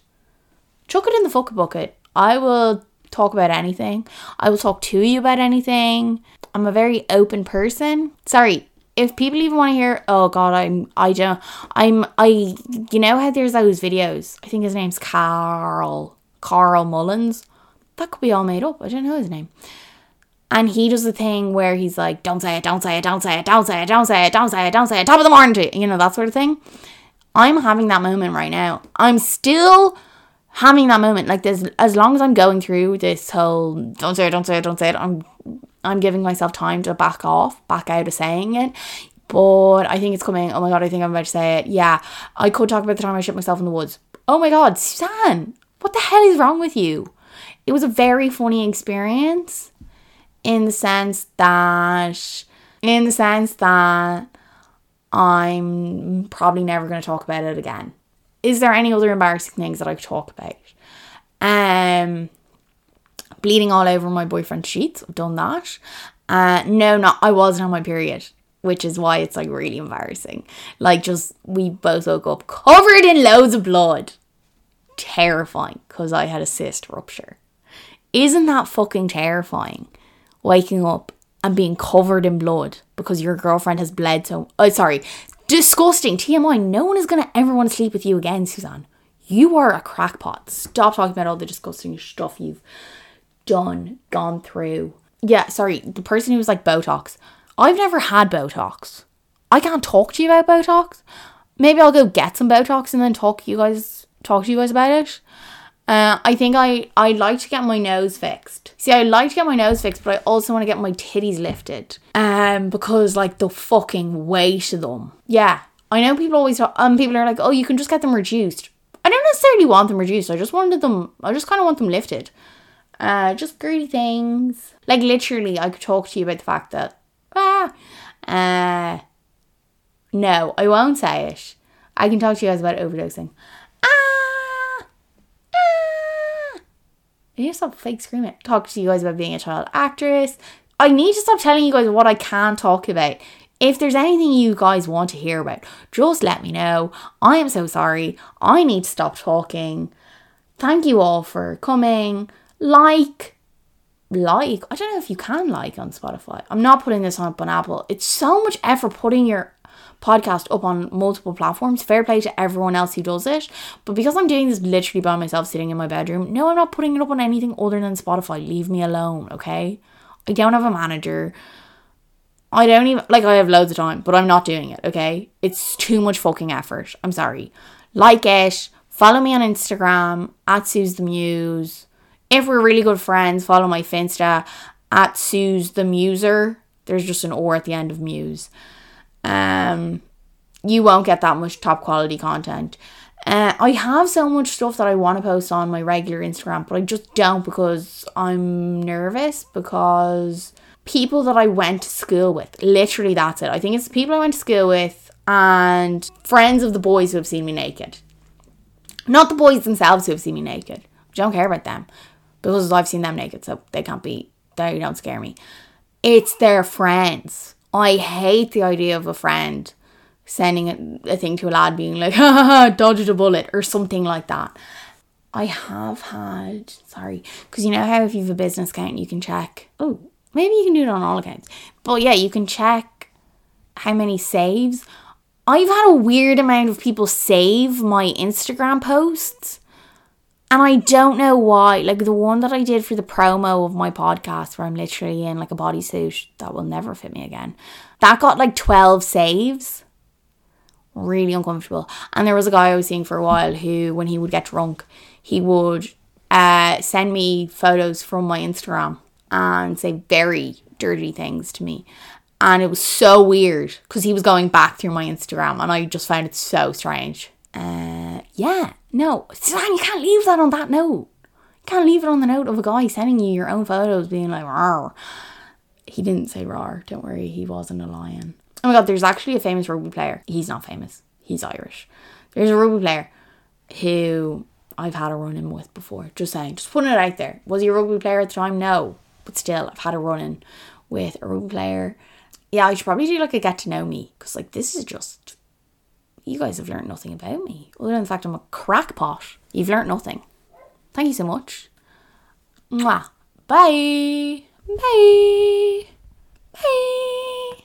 Chuck it in the fuck bucket. I will talk about anything. I will talk to you about anything. I'm a very open person. Sorry, if people even want to hear, oh god, I'm I don't I'm I you know how there's those videos. I think his name's Carl Carl Mullins. That could be all made up. I don't know his name. And he does the thing where he's like, don't say it, don't say it, don't say it, don't say it, don't say it, don't say it, don't say it, top of the morning to you know, that sort of thing. I'm having that moment right now. I'm still having that moment. Like this as long as I'm going through this whole don't say it, don't say it, don't say it, I'm I'm giving myself time to back off, back out of saying it. But I think it's coming. Oh my god, I think I'm about to say it. Yeah, I could talk about the time I shit myself in the woods. Oh my god, Suzanne, what the hell is wrong with you? It was a very funny experience in the sense that, in the sense that I'm probably never going to talk about it again. Is there any other embarrassing things that I could talk about? Um, bleeding all over my boyfriend's sheets. I've done that. Uh, no, not I wasn't on my period, which is why it's like really embarrassing. Like, just we both woke up covered in loads of blood. Terrifying because I had a cyst rupture. Isn't that fucking terrifying? Waking up and being covered in blood because your girlfriend has bled so. Oh, sorry. Disgusting. TMI. No one is going to ever want to sleep with you again, Suzanne. You are a crackpot. Stop talking about all the disgusting stuff you've done, gone through. Yeah, sorry, the person who was like Botox. I've never had Botox. I can't talk to you about Botox. Maybe I'll go get some Botox and then talk you guys talk to you guys about it. Uh, I think I I like to get my nose fixed. See, I like to get my nose fixed, but I also want to get my titties lifted. Um, because like the fucking weight of them. Yeah, I know people always talk. Um, people are like, oh, you can just get them reduced. I don't necessarily want them reduced. I just wanted them. I just kind of want them lifted. Uh, just girly things. Like literally, I could talk to you about the fact that ah, uh, No, I won't say it. I can talk to you guys about overdosing. Ah! Ah! I need to stop fake screaming. Talk to you guys about being a child actress. I need to stop telling you guys what I can talk about. If there's anything you guys want to hear about, just let me know. I am so sorry. I need to stop talking. Thank you all for coming. Like, like. I don't know if you can like on Spotify. I'm not putting this up on Apple. It's so much effort putting your podcast up on multiple platforms. Fair play to everyone else who does it. But because I'm doing this literally by myself sitting in my bedroom, no, I'm not putting it up on anything other than Spotify. Leave me alone, okay? I don't have a manager. I don't even like I have loads of time, but I'm not doing it, okay? It's too much fucking effort. I'm sorry. Like it, follow me on Instagram at Suze the Muse. If we're really good friends, follow my Finsta at Suze the Muser. There's just an or at the end of Muse. Um, you won't get that much top quality content. Uh, I have so much stuff that I want to post on my regular Instagram, but I just don't because I'm nervous because people that I went to school with, literally that's it. I think it's people I went to school with and friends of the boys who have seen me naked. Not the boys themselves who have seen me naked. I don't care about them because I've seen them naked, so they can't be, they don't scare me. It's their friends. I hate the idea of a friend sending a, a thing to a lad being like, (laughs) ha ha ha, dodged a bullet or something like that. I have had, sorry, because you know how if you have a business account, you can check. Oh, maybe you can do it on all accounts. But yeah, you can check how many saves. I've had a weird amount of people save my Instagram posts. And I don't know why. Like the one that I did for the promo of my podcast, where I'm literally in like a bodysuit that will never fit me again, that got like 12 saves really uncomfortable. And there was a guy I was seeing for a while who, when he would get drunk, he would uh, send me photos from my Instagram and say very dirty things to me. And it was so weird because he was going back through my Instagram and I just found it so strange. Uh, yeah, no, you can't leave that on that note. You can't leave it on the note of a guy sending you your own photos being like, Rawr. He didn't say rar, don't worry, he wasn't a lion. Oh my god, there's actually a famous rugby player. He's not famous. He's Irish. There's a rugby player who I've had a run in with before. Just saying, just putting it out there. Was he a rugby player at the time? No. But still, I've had a run in with a rugby player. Yeah, I should probably do like a get to know me because like this is just you guys have learned nothing about me, other than the fact I'm a crackpot. You've learned nothing. Thank you so much. Mwah. Bye. Bye. Bye.